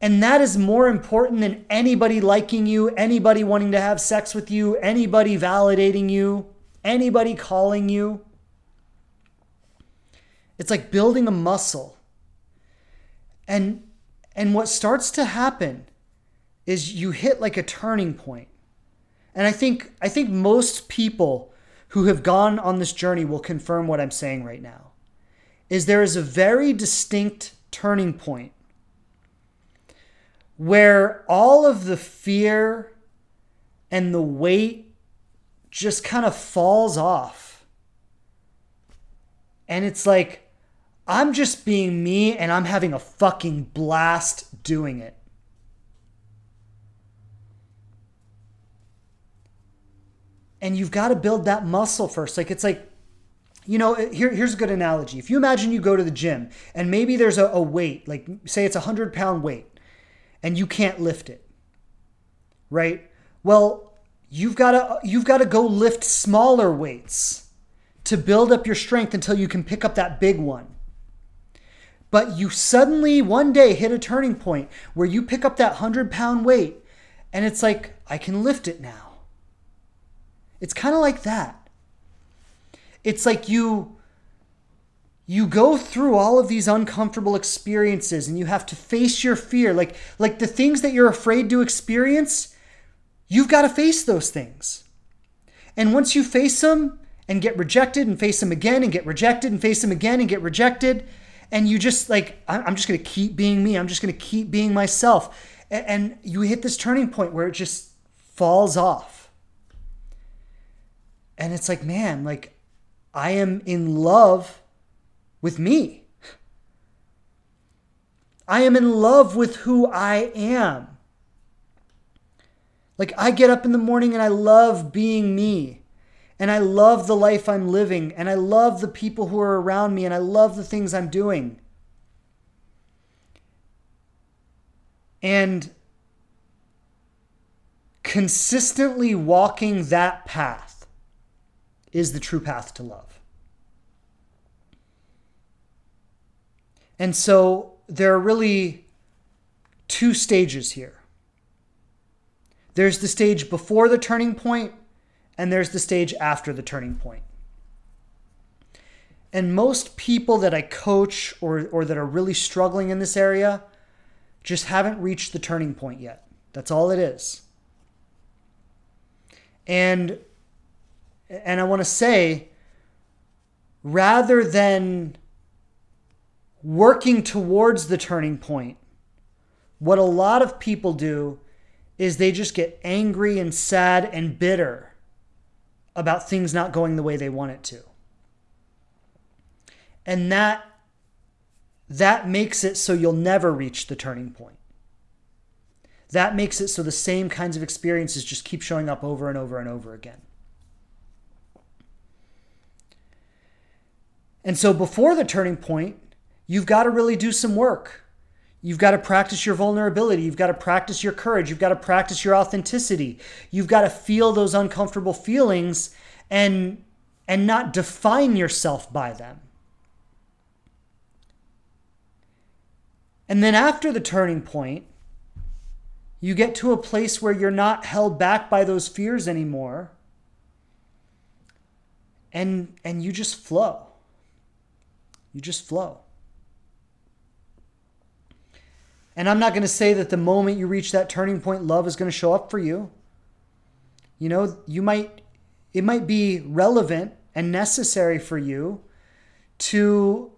And that is more important than anybody liking you, anybody wanting to have sex with you, anybody validating you, anybody calling you. It's like building a muscle. And and what starts to happen is you hit like a turning point. And I think I think most people who have gone on this journey will confirm what I'm saying right now. Is there is a very distinct turning point where all of the fear and the weight just kind of falls off. And it's like, I'm just being me and I'm having a fucking blast doing it. And you've got to build that muscle first. Like it's like, you know, here, here's a good analogy. If you imagine you go to the gym and maybe there's a, a weight, like say it's a hundred pound weight, and you can't lift it, right? Well, you've got to you've got to go lift smaller weights to build up your strength until you can pick up that big one. But you suddenly one day hit a turning point where you pick up that hundred pound weight, and it's like I can lift it now it's kind of like that. It's like you you go through all of these uncomfortable experiences and you have to face your fear. Like like the things that you're afraid to experience you've got to face those things. And once you face them and get rejected and face them again and get rejected and face them again and get rejected and you just like i'm just going to keep being me. I'm just going to keep being myself. And you hit this turning point where it just falls off and it's like, man, like I am in love with me. I am in love with who I am. Like I get up in the morning and I love being me. And I love the life I'm living. And I love the people who are around me. And I love the things I'm doing. And consistently walking that path is the true path to love. And so there are really two stages here there's the stage before the turning point, and there's the stage after the turning point. And most people that I coach or, or that are really struggling in this area just haven't reached the turning point yet. That's all it is. And and I want to say, rather than working towards the turning point, what a lot of people do is they just get angry and sad and bitter about things not going the way they want it to. And that that makes it so you'll never reach the turning point. That makes it so the same kinds of experiences just keep showing up over and over and over again. And so before the turning point, you've got to really do some work. You've got to practice your vulnerability. You've got to practice your courage. You've got to practice your authenticity. You've got to feel those uncomfortable feelings and and not define yourself by them. And then after the turning point, you get to a place where you're not held back by those fears anymore. And and you just flow. You just flow. And I'm not going to say that the moment you reach that turning point love is going to show up for you. You know, you might it might be relevant and necessary for you to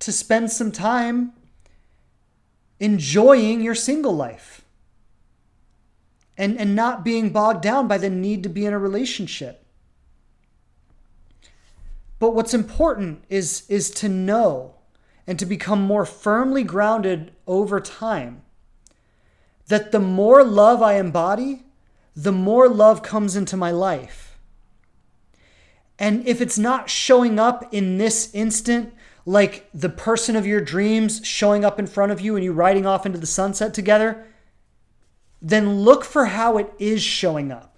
to spend some time enjoying your single life and, and not being bogged down by the need to be in a relationship. But what's important is, is to know and to become more firmly grounded over time that the more love I embody, the more love comes into my life. And if it's not showing up in this instant, like the person of your dreams showing up in front of you and you riding off into the sunset together, then look for how it is showing up.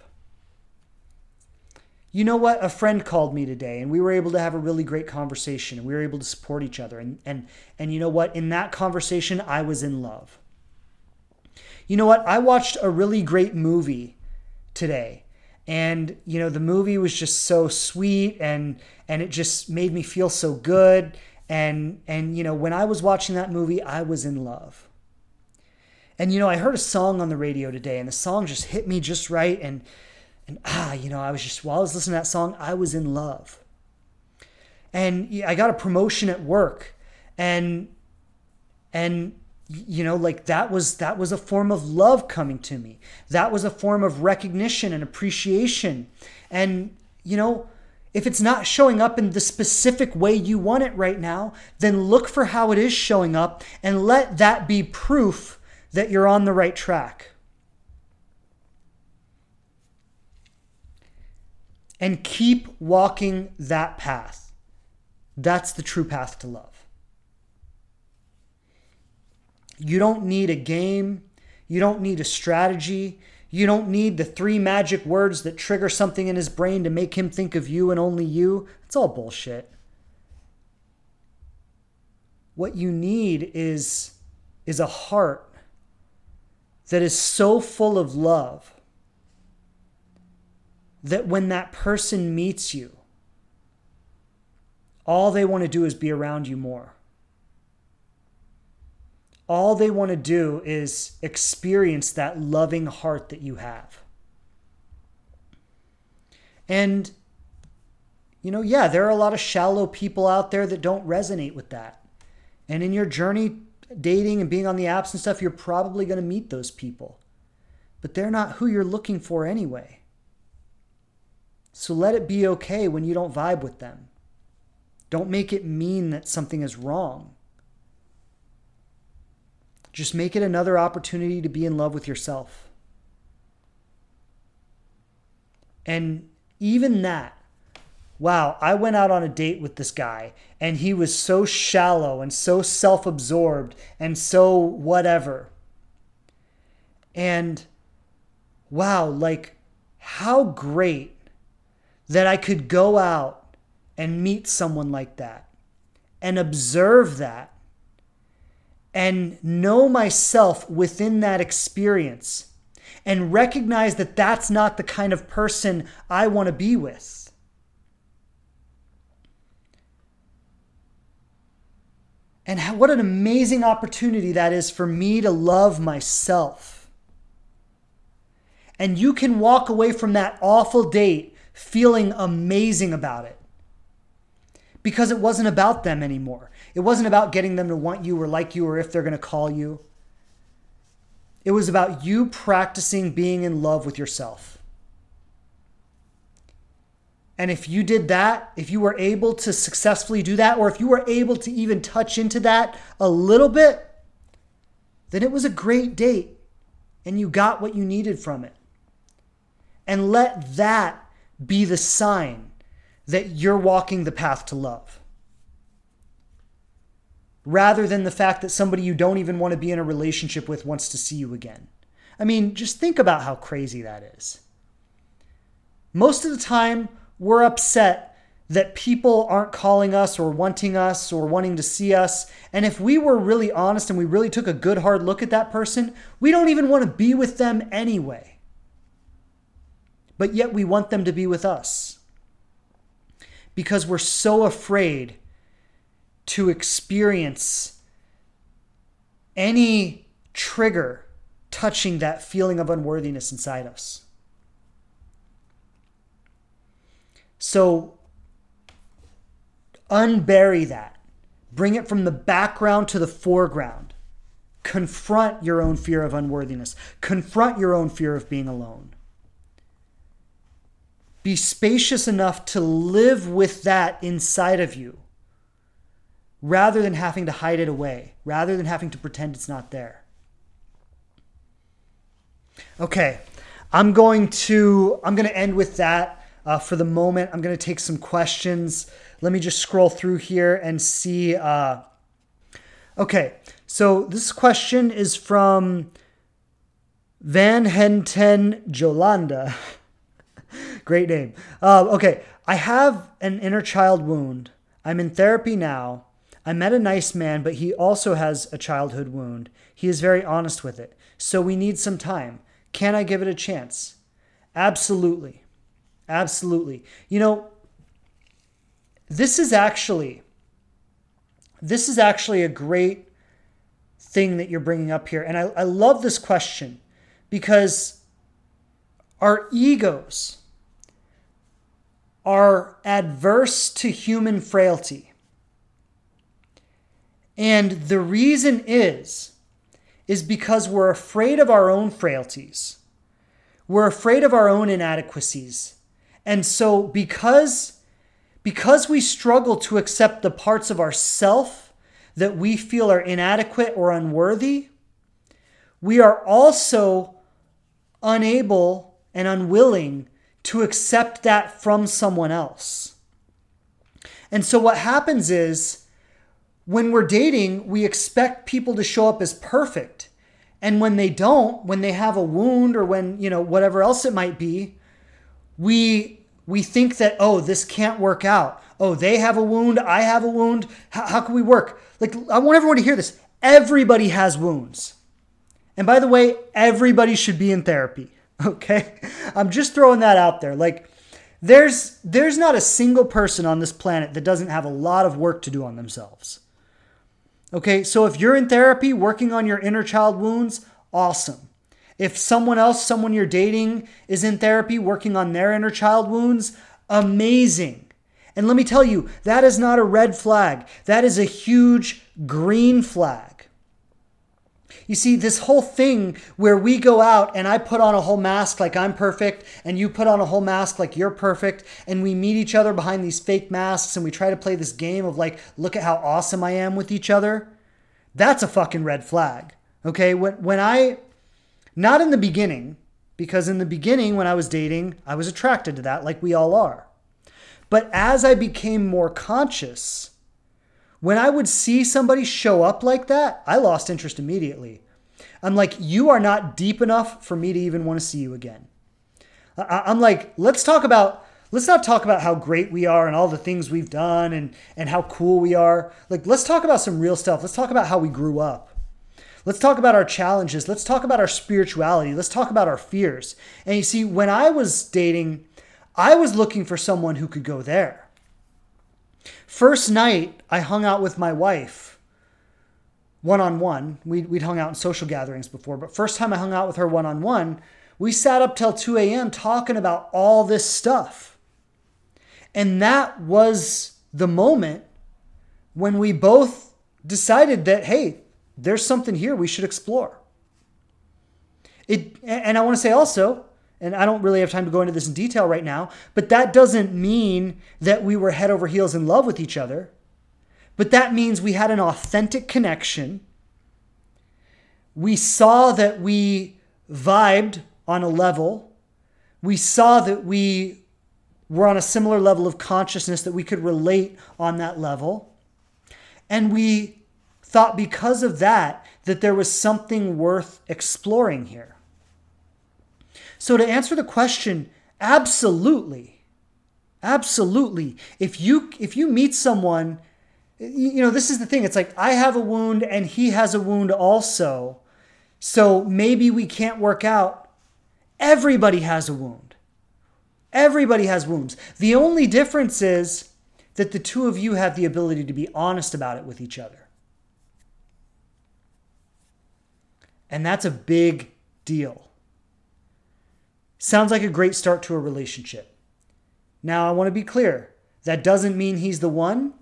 You know what? A friend called me today and we were able to have a really great conversation and we were able to support each other. And, and, and you know what? In that conversation, I was in love. You know what? I watched a really great movie today and you know the movie was just so sweet and and it just made me feel so good and and you know when i was watching that movie i was in love and you know i heard a song on the radio today and the song just hit me just right and and ah you know i was just while i was listening to that song i was in love. And i got a promotion at work. And and you know like that was that was a form of love coming to me. That was a form of recognition and appreciation. And you know if it's not showing up in the specific way you want it right now, then look for how it is showing up and let that be proof that you're on the right track. And keep walking that path. That's the true path to love. You don't need a game, you don't need a strategy, you don't need the three magic words that trigger something in his brain to make him think of you and only you. It's all bullshit. What you need is, is a heart that is so full of love that when that person meets you, all they want to do is be around you more all they want to do is experience that loving heart that you have. And, you know, yeah, there are a lot of shallow people out there that don't resonate with that. And in your journey dating and being on the apps and stuff, you're probably going to meet those people. But they're not who you're looking for anyway. So let it be okay when you don't vibe with them. Don't make it mean that something is wrong. Just make it another opportunity to be in love with yourself. And even that, wow, I went out on a date with this guy and he was so shallow and so self absorbed and so whatever. And wow, like how great that I could go out and meet someone like that and observe that and know myself within that experience and recognize that that's not the kind of person I want to be with. And what an amazing opportunity that is for me to love myself. And you can walk away from that awful date feeling amazing about it because it wasn't about them anymore. It wasn't about getting them to want you or like you or if they're going to call you. It was about you practicing being in love with yourself. And if you did that, if you were able to successfully do that, or if you were able to even touch into that a little bit, then it was a great date and you got what you needed from it. And let that be the sign that you're walking the path to love. Rather than the fact that somebody you don't even want to be in a relationship with wants to see you again. I mean, just think about how crazy that is. Most of the time, we're upset that people aren't calling us or wanting us or wanting to see us. And if we were really honest and we really took a good hard look at that person, we don't even want to be with them anyway. But yet we want them to be with us because we're so afraid to experience any trigger touching that feeling of unworthiness inside us. So unbury that. Bring it from the background to the foreground. Confront your own fear of unworthiness. Confront your own fear of being alone. Be spacious enough to live with that inside of you rather than having to hide it away, rather than having to pretend it's not there. Okay, I'm going to I'm going to end with that uh, for the moment. I'm going to take some questions. Let me just scroll through here and see. Uh... Okay, so this question is from Van Henten Jolanda. (laughs) Great name. Uh, okay, I have an inner child wound. I'm in therapy now. I met a nice man, but he also has a childhood wound. He is very honest with it. So we need some time. Can I give it a chance? Absolutely. Absolutely. You know, this is actually this is actually a great thing that you're bringing up here. And I, I love this question because our egos are adverse to human frailty. And the reason is, is because we're afraid of our own frailties. We're afraid of our own inadequacies. And so because because we struggle to accept the parts of ourself that we feel are inadequate or unworthy, we are also unable and unwilling to accept that from someone else. And so what happens is when we're dating, we expect people to show up as perfect. And when they don't, when they have a wound or when, you know, whatever else it might be, we we think that oh this can't work out. Oh they have a wound i have a wound. How, how can we work? Like i want everyone to hear this. Everybody has wounds. And by the way everybody should be in therapy (laughs) okay i'm just throwing that out there like there's there's not a single person on this planet that doesn't have a lot of work to do on themselves okay so if you're in therapy working on your inner child wounds awesome if someone else, someone you're dating, is in therapy working on their inner child wounds, amazing. And let me tell you, that is not a red flag. That is a huge green flag. You see, this whole thing where we go out and I put on a whole mask like I'm perfect, and you put on a whole mask like you're perfect, and we meet each other behind these fake masks and we try to play this game of like, look at how awesome I am with each other, that's a fucking red flag. Okay? When, when I not in the beginning, because in the beginning, when I was dating, I was attracted to that, like we all are. But as I became more conscious, when I would see somebody show up like that, I lost interest immediately. I'm like, you are not deep enough for me to even want to see you again. I'm like, let's talk about, let's not talk about how great we are and all the things we've done and, and how cool we are. Like, let's talk about some real stuff. Let's talk about how we grew up. Let's talk about our challenges. Let's talk about our spirituality. Let's talk about our fears. And you see, when I was dating, I was looking for someone who could go there. First night, I hung out with my wife one on one. We'd hung out in social gatherings before, but first time I hung out with her one on one, we sat up till 2 a.m. talking about all this stuff. And that was the moment when we both decided that, hey, there's something here we should explore. It, and I want to say also, And I don't really have time to go into this in detail right now, but that doesn't mean that we were head over heels in love with each other. But that means we had an authentic connection. We saw that we vibed on a level. We saw that we were on a similar level of consciousness, that we could relate on that level. And we thought because of that, that there was something worth exploring here. So, to answer the question, absolutely. Absolutely. If you if you meet someone, you know, this is the thing. It's like I have a wound and he has a wound also. So maybe we can't work out. Everybody has a wound. Everybody has wounds. The only difference is that the two of you have the ability to be honest about it with each other. And that's a big deal. Sounds like a great start to a relationship. Now, I want to be clear that doesn't mean he's the one.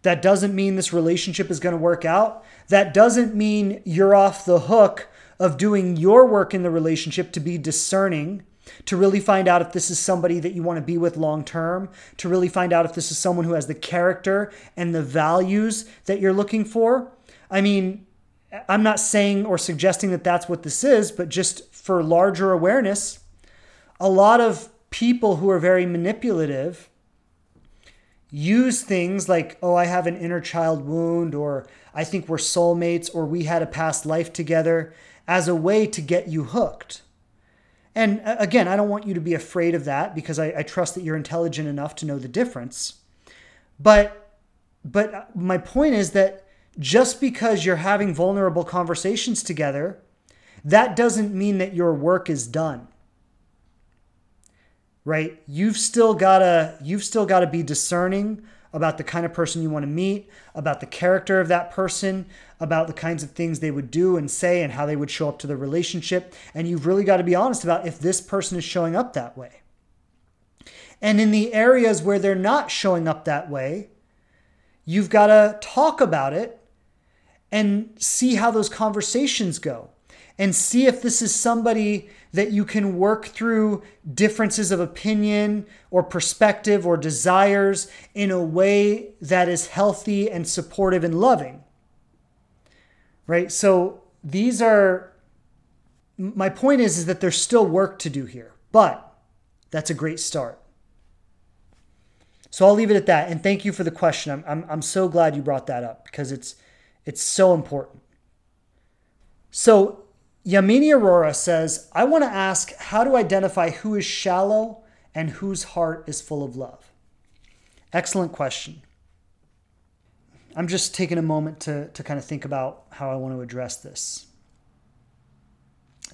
That doesn't mean this relationship is going to work out. That doesn't mean you're off the hook of doing your work in the relationship to be discerning, to really find out if this is somebody that you want to be with long term, to really find out if this is someone who has the character and the values that you're looking for. I mean, I'm not saying or suggesting that that's what this is, but just for larger awareness, a lot of people who are very manipulative use things like, oh, I have an inner child wound, or I think we're soulmates, or we had a past life together as a way to get you hooked. And again, I don't want you to be afraid of that because I, I trust that you're intelligent enough to know the difference. But but uh, my point is that just because you're having vulnerable conversations together, that doesn't mean that your work is done right? You've still gotta you've still gotta be discerning about the kind of person you want to meet, about the character of that person, about the kinds of things they would do and say and how they would show up to the relationship. And you've really got to be honest about if this person is showing up that way. And in the areas where they're not showing up that way, you've got to talk about it and see how those conversations go and see if this is somebody that you can work through differences of opinion or perspective or desires in a way that is healthy and supportive and loving. Right? So these are my point is is that there's still work to do here, but that's a great start. So I'll leave it at that. And thank you for the question. I'm, I'm, I'm so glad you brought that up because it's it's so important. So Yamini Arora says, I want to ask how to identify who is shallow and whose heart is full of love. Excellent question. I'm just taking a moment to, to kind of think about how I want to address this.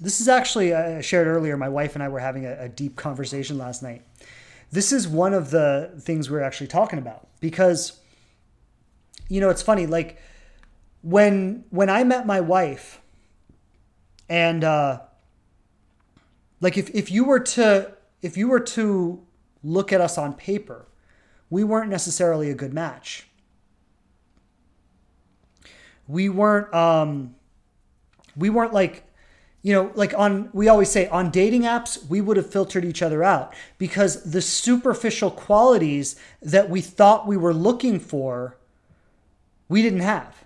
This is actually, I shared earlier, my wife and I were having a, a deep conversation last night. This is one of the things we're actually talking about because, you know, it's funny, like when when I met my wife, and uh, like if, if you were to if you were to look at us on paper, we weren't necessarily a good match. We weren't um, we weren't like you know, like on, we always say on dating apps, we would have filtered each other out because the superficial qualities that we thought we were looking for, we didn't have.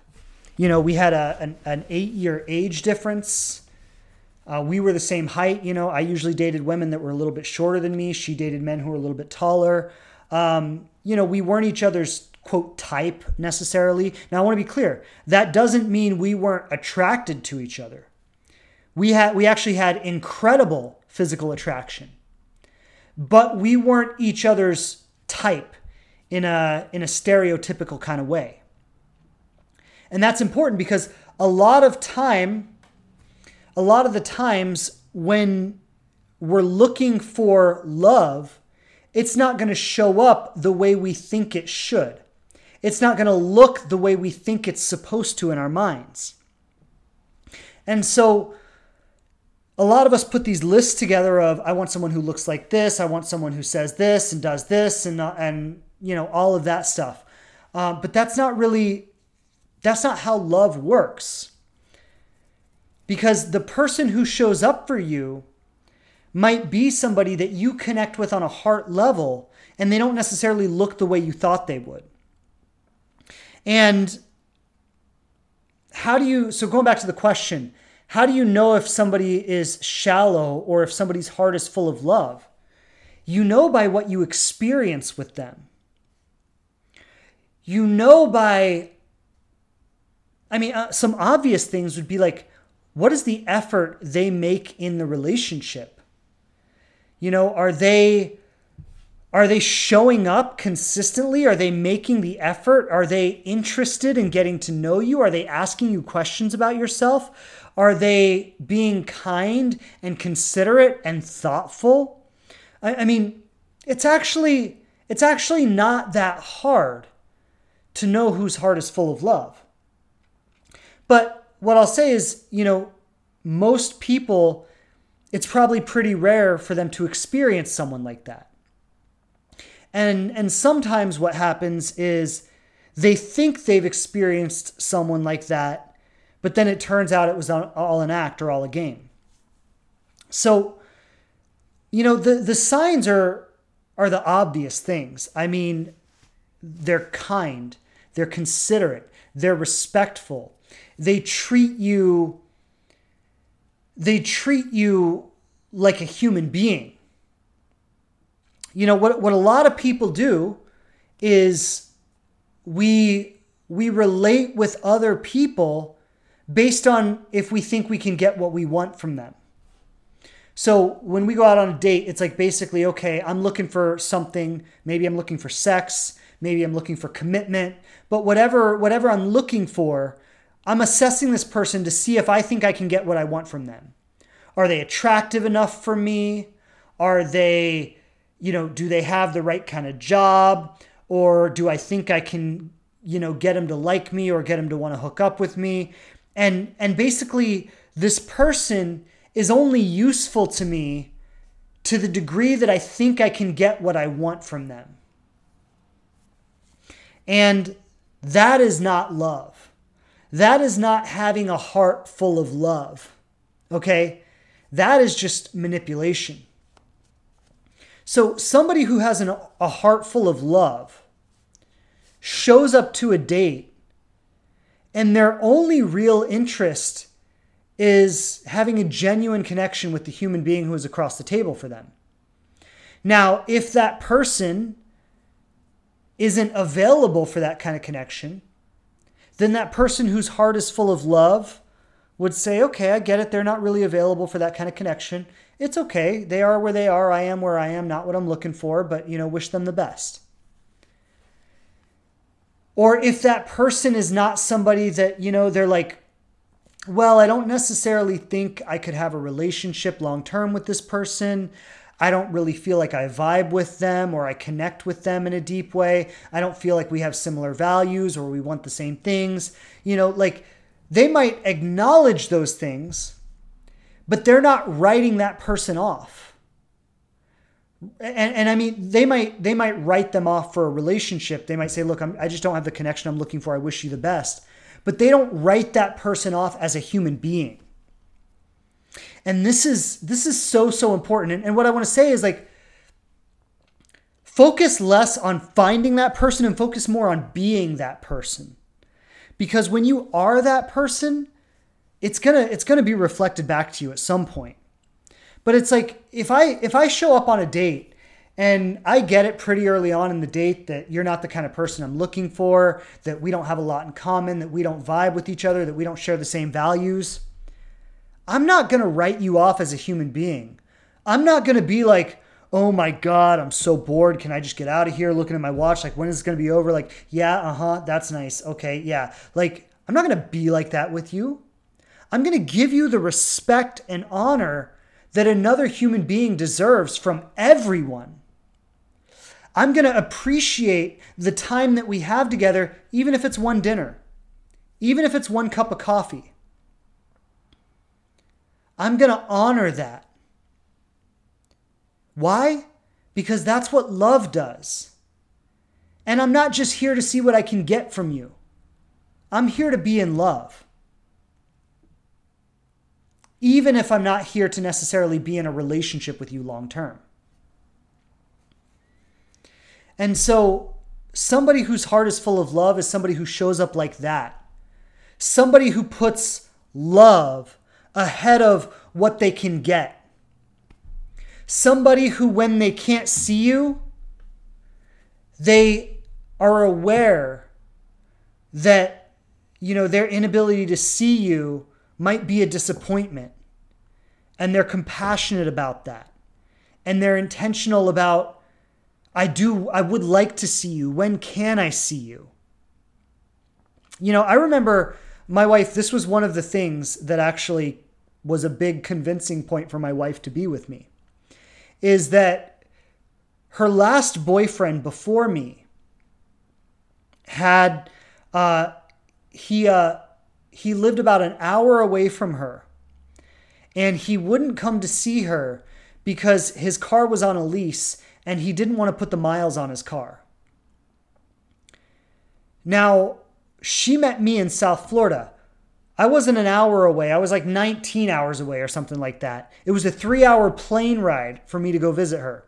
You know, we had a, an, an eight year age difference. Uh, we were the same height. You know, I usually dated women that were a little bit shorter than me. She dated men who were a little bit taller. Um, you know, we weren't each other's quote type necessarily. Now, I want to be clear. That doesn't mean we weren't attracted to each other. We had we actually had incredible physical attraction, but we weren't each other's type in a in a stereotypical kind of way. And that's important because a lot of time a lot of the times when we're looking for love, it's not going to show up the way we think it should. It's not going to look the way we think it's supposed to in our minds. And so a lot of us put these lists together of I want someone who looks like this, I want someone who says this and does this and and you know all of that stuff. Um, but that's not really that's not how love works because the person who shows up for you might be somebody that you connect with on a heart level and they don't necessarily look the way you thought they would. And how do you, so going back to the question, how do you know if somebody is shallow or if somebody's heart is full of love? You know by what you experience with them. You know by, I mean, uh, some obvious things would be like, what is the effort they make in the relationship? You know, are they are they showing up consistently? Are they making the effort? Are they interested in getting to know you? Are they asking you questions about yourself? Are they being kind and considerate and thoughtful? I, I mean, it's actually it's actually not that hard to know whose heart is full of love. But what I'll say is, you know, most people, it's probably pretty rare for them to experience someone like that. And and sometimes what happens is they think they've experienced someone like that, but then it turns out it was all an act or all a game. So, you know, the the signs are are the obvious things. I mean, they're kind, they're considerate, they're respectful. They treat you they treat you like a human being you know what what a lot of people do is we we relate with other people based on if we think we can get what we want from them. So when we go out on a date, it's like basically, okay, I'm looking for something. Maybe I'm looking for sex. Maybe I'm looking for commitment. But whatever, whatever I'm looking for, I'm assessing this person to see if I think I can get what I want from them. Are they attractive enough for me? Are they you know, do they have the right kind of job? Or do I think I can, you know, get them to like me or get them to want to hook up with me? And and basically this person is only useful to me to the degree that I think I can get what I want from them. And that is not love. That is not having a heart full of love. Okay? That is just manipulation. So, somebody who has an, a heart full of love shows up to a date, and their only real interest is having a genuine connection with the human being who is across the table for them. Now, if that person isn't available for that kind of connection, then that person whose heart is full of love would say, okay, I get it. They're not really available for that kind of connection it's okay. They are where they are. I am where I am, not what I'm looking for, but, you know, wish them the best. Or if that person is not somebody that, you know, they're like, well, I don't necessarily think I could have a relationship long term with this person. I don't really feel like I vibe with them or I connect with them in a deep way. I don't feel like we have similar values or we want the same things. You know, like they might acknowledge those things, but they're not writing that person off. And, and I mean, they might they might write them off for a relationship. They might say, "Look, I'm, I just don't have the connection I'm looking for. I wish you the best," but they don't write that person off as a human being. And this is this is so so important. And, and what I want to say is like, focus less on finding that person and focus more on being that person, because when you are that person, it's gonna it's gonna be reflected back to you at some point. But it's like if I if I show up on a date and I get it pretty early on in the date that you're not the kind of person I'm looking for, that we don't have a lot in common, that we don't vibe with each other, that we don't share the same values. I'm not going to write you off as a human being. I'm not going to be like, oh my God, I'm so bored. Can I just get out of here looking at my watch? Like, when is this going to be over? Like, yeah, uh huh, that's nice. Okay, yeah. Like, I'm not going to be like that with you. I'm going to give you the respect and honor that another human being deserves from everyone. I'm going to appreciate the time that we have together, even if it's one dinner, even if it's one cup of coffee. I'm going to honor that. Why? Because that's what love does. And I'm not just here to see what I can get from you, I'm here to be in love. even if I'm not here to necessarily be in a relationship with you long term. And so, somebody whose heart is full of love is somebody who shows up like that. Somebody who puts love ahead of what they can get. Somebody who, when they can't see you, they are aware that, you know, their inability to see you might be a disappointment. And they're compassionate about that. And they're intentional about, I do, I would like to see you. When can I see you? You know, I remember my wife, this was one of the things that actually was a big convincing point for my wife to be with me is that her last boyfriend before me had uh, he uh, he lived about an hour away from her and he wouldn't come to see her because his car was on a lease and he didn't want to put the miles on his car. Now, she met me in South Florida. I wasn't an hour away. I was like 19 hours away or something like that. It was a three hour plane ride for me to go visit her.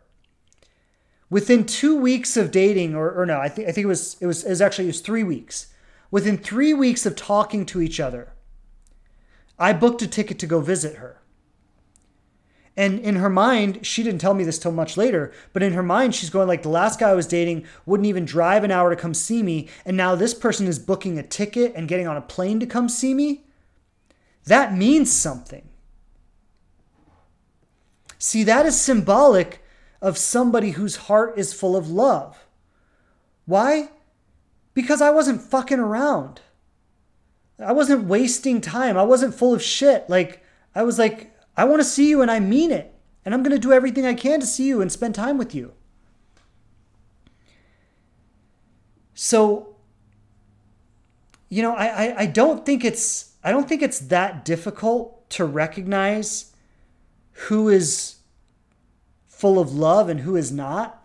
Within two weeks of dating, or, or no, I think I think it was it was it was actually it was three weeks. Within three weeks of talking to each other, I booked a ticket to go visit her. And in her mind, she didn't tell me this till much later, but in her mind, she's going like, the last guy I was dating wouldn't even drive an hour to come see me. And now this person is booking a ticket and getting on a plane to come see me. That means something. See, that is symbolic of somebody whose heart is full of love. Why? Because I wasn't fucking around. I wasn't wasting time. I wasn't full of shit. Like, I was like, I want to see you and I mean it. And I'm going to do everything I can to see you and spend time with you. So, you know, I, I, I don't think it's I don't think it's that difficult to recognize who is full of love and who is not.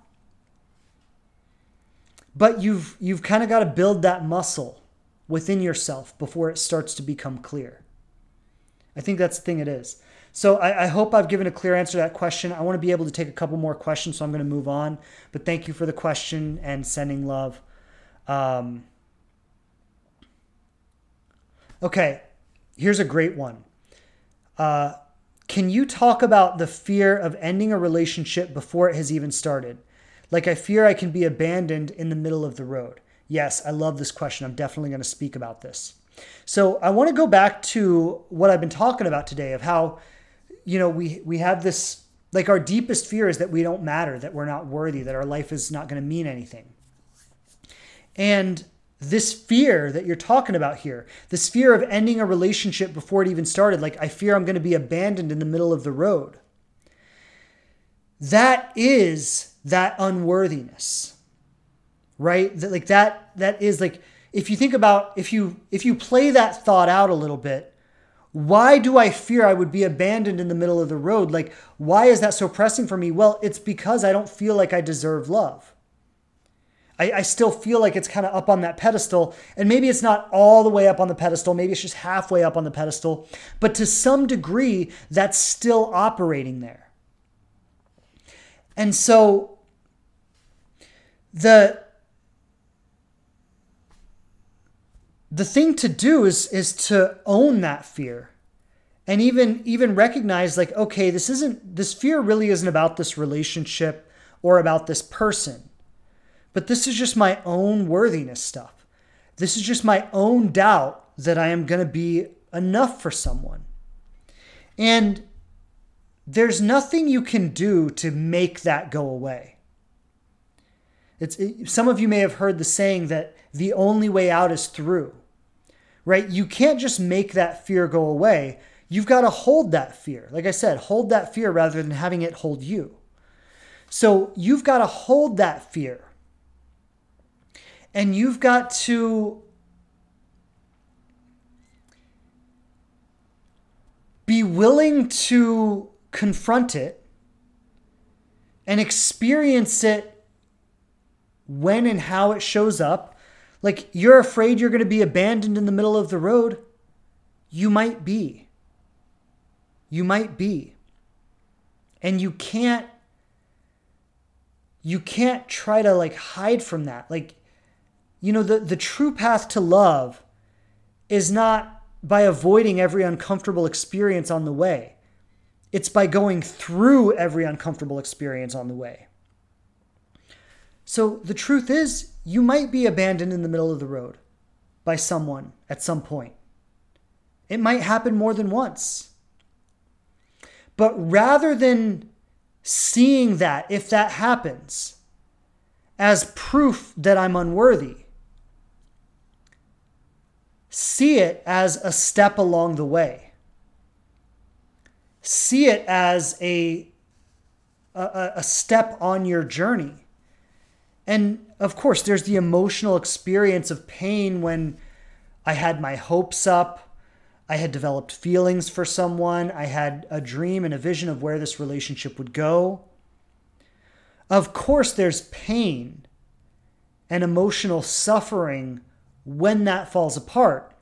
But you've you've kind of got to build that muscle within yourself before it starts to become clear. I think that's the thing it is. So I, I, hope I've given a clear answer to that question. I want to be able to take a couple more questions, so I'm going to move on. But thank you for the question and sending love. Um, okay, here's a great one. Uh, can you talk about the fear of ending a relationship before it has even started? Like, I fear I can be abandoned in the middle of the road. Yes, I love this question. I'm definitely going to speak about this. So, I want to go back to what I've been talking about today of how you know, we we have this like our deepest fear is that we don't matter, that we're not worthy, that our life is not going to mean anything. And this fear that you're talking about here, this fear of ending a relationship before it even started, like I fear I'm going to be abandoned in the middle of the road. That is that unworthiness. Right? That like that that is like if you think about if you if you play that thought out a little bit, why do I fear I would be abandoned in the middle of the road? Like, why is that so pressing for me? Well, it's because I don't feel like I deserve love. I, I still feel like it's kind of up on that pedestal. And maybe it's not all the way up on the pedestal, maybe it's just halfway up on the pedestal. But to some degree, that's still operating there. And so the the thing to do is is to own that fear and even even recognize like okay this isn't this fear really isn't about this relationship or about this person but this is just my own worthiness stuff. This is just my own doubt that i am going to be enough for someone. And there's nothing you can do to make that go away. It's it, some of you may have heard the saying that the only way out is through. Right? You can't just make that fear go away. You've got to hold that fear. Like I said, hold that fear rather than having it hold you. So you've got to hold that fear. And you've got to be willing to confront it and experience it when and how it shows up. Like you're afraid you're going to be abandoned in the middle of the road. You might be. you might be. And you can't you can't try to like hide from that. Like you know the the true path to love is not by avoiding every uncomfortable experience on the way. It's by going through every uncomfortable experience on the way. So the truth is, you might be abandoned in the middle of the road by someone at some point. It might happen more than once. But rather than seeing that, if that happens, as proof that I'm unworthy, see it as a step along the way. See it as a, a, a step on your journey. And of course, there's the emotional experience of pain when I had my hopes up I had developed feelings for someone. I had a dream and a vision of where this relationship would go. Of course, there's pain and emotional suffering when that falls apart.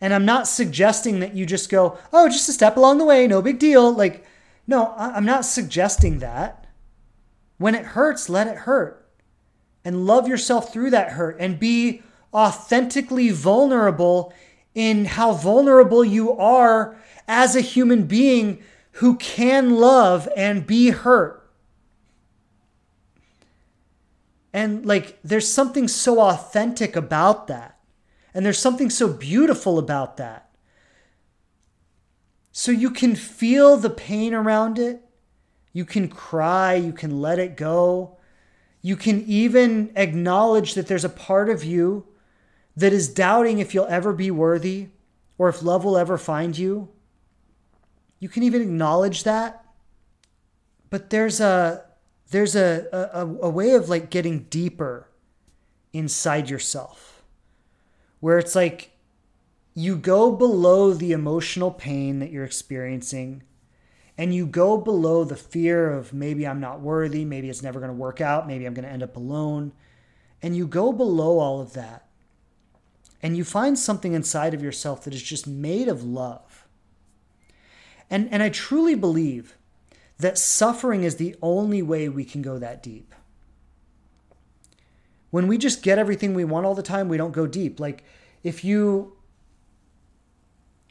And I'm not suggesting that you just go, oh, just a step along the way, no big deal. Like, no, I'm not suggesting that. When it hurts, let it hurt. And love yourself through that hurt and be authentically vulnerable in how vulnerable you are as a human being who can love and be hurt. And like, there's something so authentic about that. And there's something so beautiful about that. So you can feel the pain around it. You can cry. You can let it go. You can even acknowledge that there's a part of you that is doubting if you'll ever be worthy or if love will ever find you. You can even acknowledge that. But there's a there's a, a, a way of like getting deeper inside yourself where it's like you go below the emotional pain that you're experiencing and you go below the fear of maybe I'm not worthy, maybe it's never going to work out, maybe I'm going to end up alone. And you go below all of that and you find something inside of yourself that is just made of love. And, and I truly believe that suffering is the only way we can go that deep. When we just get everything we want all the time, we don't go deep. Like if you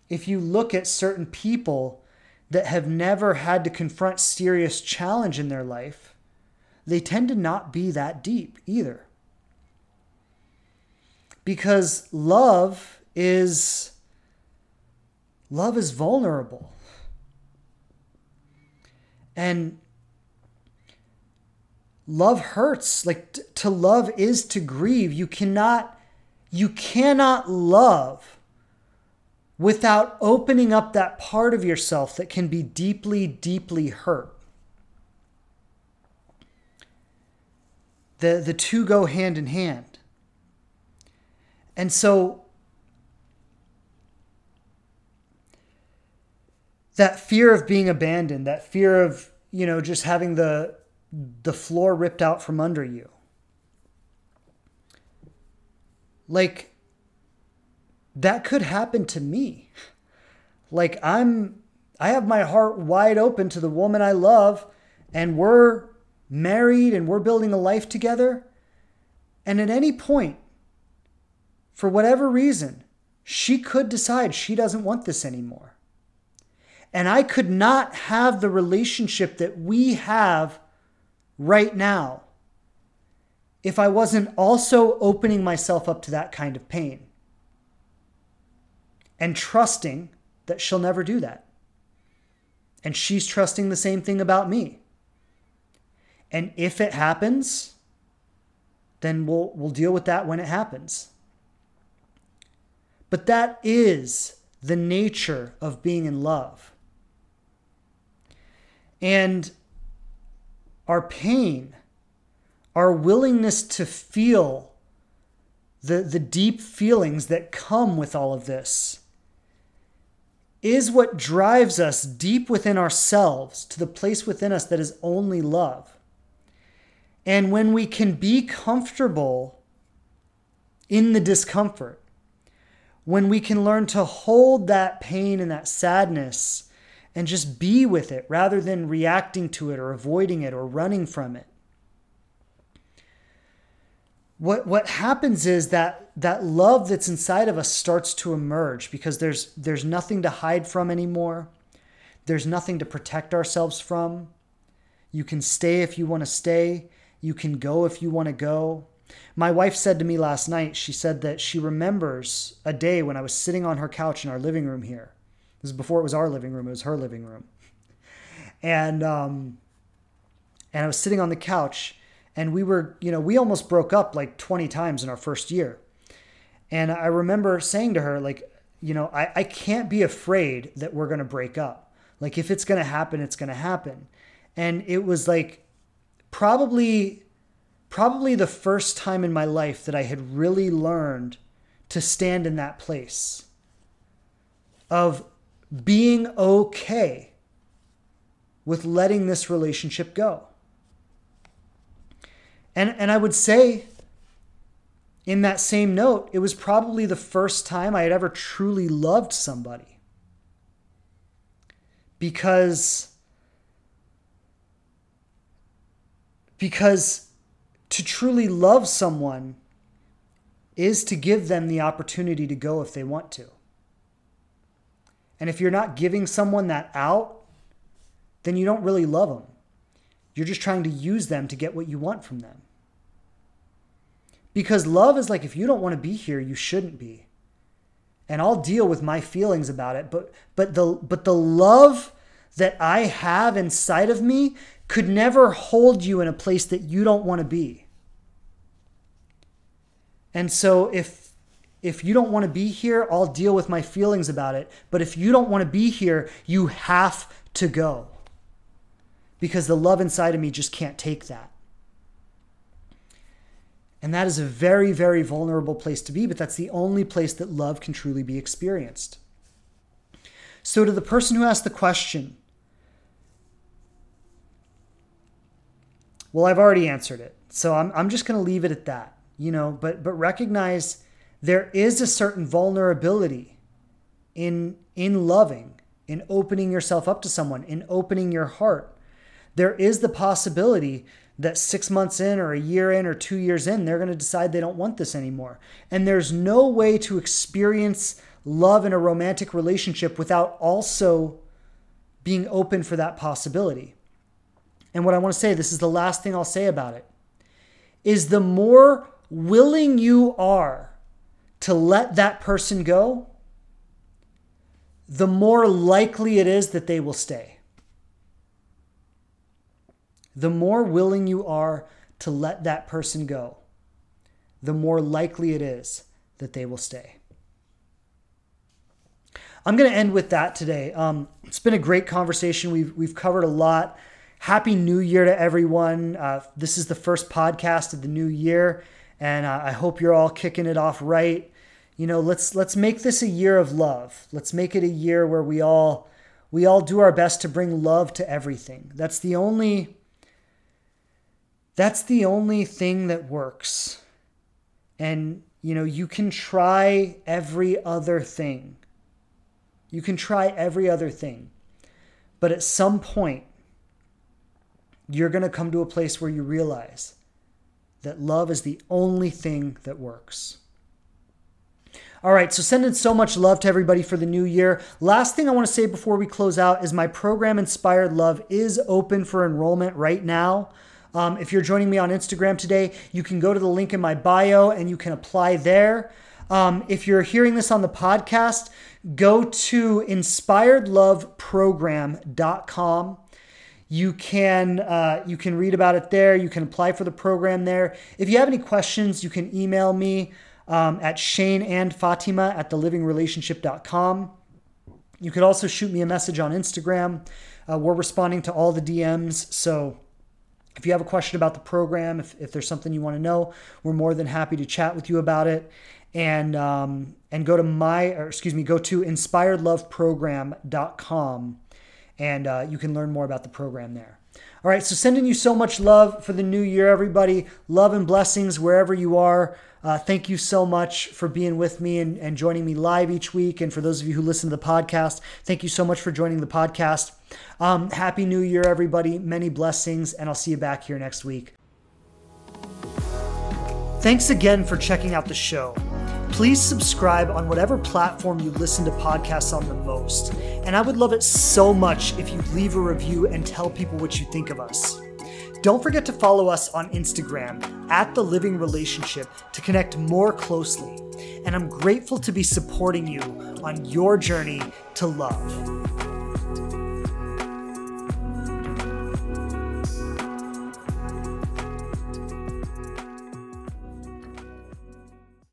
if you look at certain people that have never had to confront serious challenge in their life, they tend to not be that deep either. Because love is love is vulnerable. And love hurts. Like t- to love is to grieve. You cannot you cannot love without opening up that part of yourself that can be deeply deeply hurt the the two go hand in hand and so that fear of being abandoned, that fear of, you know, just having the the floor ripped out from under you. Like that could happen to me. Like I'm I have my heart wide open to the woman I love and we're married and we're building a life together. And at any point for whatever reason, she could decide she doesn't want this anymore. And I could not have the relationship that we have right now if I wasn't also opening myself up to that kind of pain and trusting that she'll never do that. And she's trusting the same thing about me. And if it happens, then we'll, we'll deal with that when it happens. But that is the nature of being in love. And our pain, our willingness to feel the, the deep feelings that come with all of this, is what drives us deep within ourselves to the place within us that is only love. And when we can be comfortable in the discomfort, when we can learn to hold that pain and that sadness and just be with it rather than reacting to it or avoiding it or running from it. What what happens is that that love that's inside of us starts to emerge because there's there's nothing to hide from anymore. There's nothing to protect ourselves from. You can stay if you want to stay. You can go if you want to go. My wife said to me last night, she said that she remembers a day when I was sitting on her couch in our living room here. This is before it was our living room, it was her living room. And um, and I was sitting on the couch and we were, you know, we almost broke up like 20 times in our first year. And I remember saying to her, like, you know, I, I can't be afraid that we're gonna break up. Like if it's gonna happen, it's gonna happen. And it was like probably probably the first time in my life that I had really learned to stand in that place of being okay with letting this relationship go. And, and I would say, in that same note, it was probably the first time I had ever truly loved somebody. Because, because to truly love someone is to give them the opportunity to go if they want to. And if you're not giving someone that out, then you don't really love them. You're just trying to use them to get what you want from them. Because love is like if you don't want to be here, you shouldn't be. And I'll deal with my feelings about it, but but the but the love that I have inside of me could never hold you in a place that you don't want to be. And so if if you don't want to be here, I'll deal with my feelings about it. But if you don't want to be here, you have to go. Because the love inside of me just can't take that. And that is a very, very vulnerable place to be, but that's the only place that love can truly be experienced. So, to the person who asked the question, well, I've already answered it. So, I'm, I'm just going to leave it at that, you know, but, but recognize there is a certain vulnerability in, in loving, in opening yourself up to someone, in opening your heart. There is the possibility that six months in, or a year in, or two years in, they're going to decide they don't want this anymore. And there's no way to experience love in a romantic relationship without also being open for that possibility. And what I want to say, this is the last thing I'll say about it, is the more willing you are to let that person go, the more likely it is that they will stay. The more willing you are to let that person go, the more likely it is that they will stay. I'm going to end with that today. Um, it's been a great conversation. We've, we've covered a lot. Happy New Year to everyone. Uh, this is the first podcast of the new year, and uh, I hope you're all kicking it off right. You know, let's let's make this a year of love. Let's make it a year where we all we all do our best to bring love to everything. That's the only that's the only thing that works. And you know, you can try every other thing. You can try every other thing. But at some point, you're going to come to a place where you realize that love is the only thing that works. All right, so sending so much love to everybody for the new year. Last thing I want to say before we close out is my program Inspired Love is open for enrollment right now. Um, if you're joining me on Instagram today, you can go to the link in my bio and you can apply there. Um, if you're hearing this on the podcast, go to inspiredloveprogram.com. You can uh, you can read about it there. You can apply for the program there. If you have any questions, you can email me um, at Shane and Fatima at thelivingrelationship.com. You could also shoot me a message on Instagram. Uh, we're responding to all the DMs. So if you have a question about the program, if, if there's something you want to know, we're more than happy to chat with you about it. And um, and go to my or excuse me, go to inspiredloveprogram.com and uh, you can learn more about the program there. All right, so sending you so much love for the new year, everybody. Love and blessings wherever you are. Uh, thank you so much for being with me and, and joining me live each week. And for those of you who listen to the podcast, thank you so much for joining the podcast. Um, happy New Year, everybody. Many blessings, and I'll see you back here next week. Thanks again for checking out the show. Please subscribe on whatever platform you listen to podcasts on the most. And I would love it so much if you leave a review and tell people what you think of us. Don't forget to follow us on Instagram at The Living Relationship to connect more closely. And I'm grateful to be supporting you on your journey to love.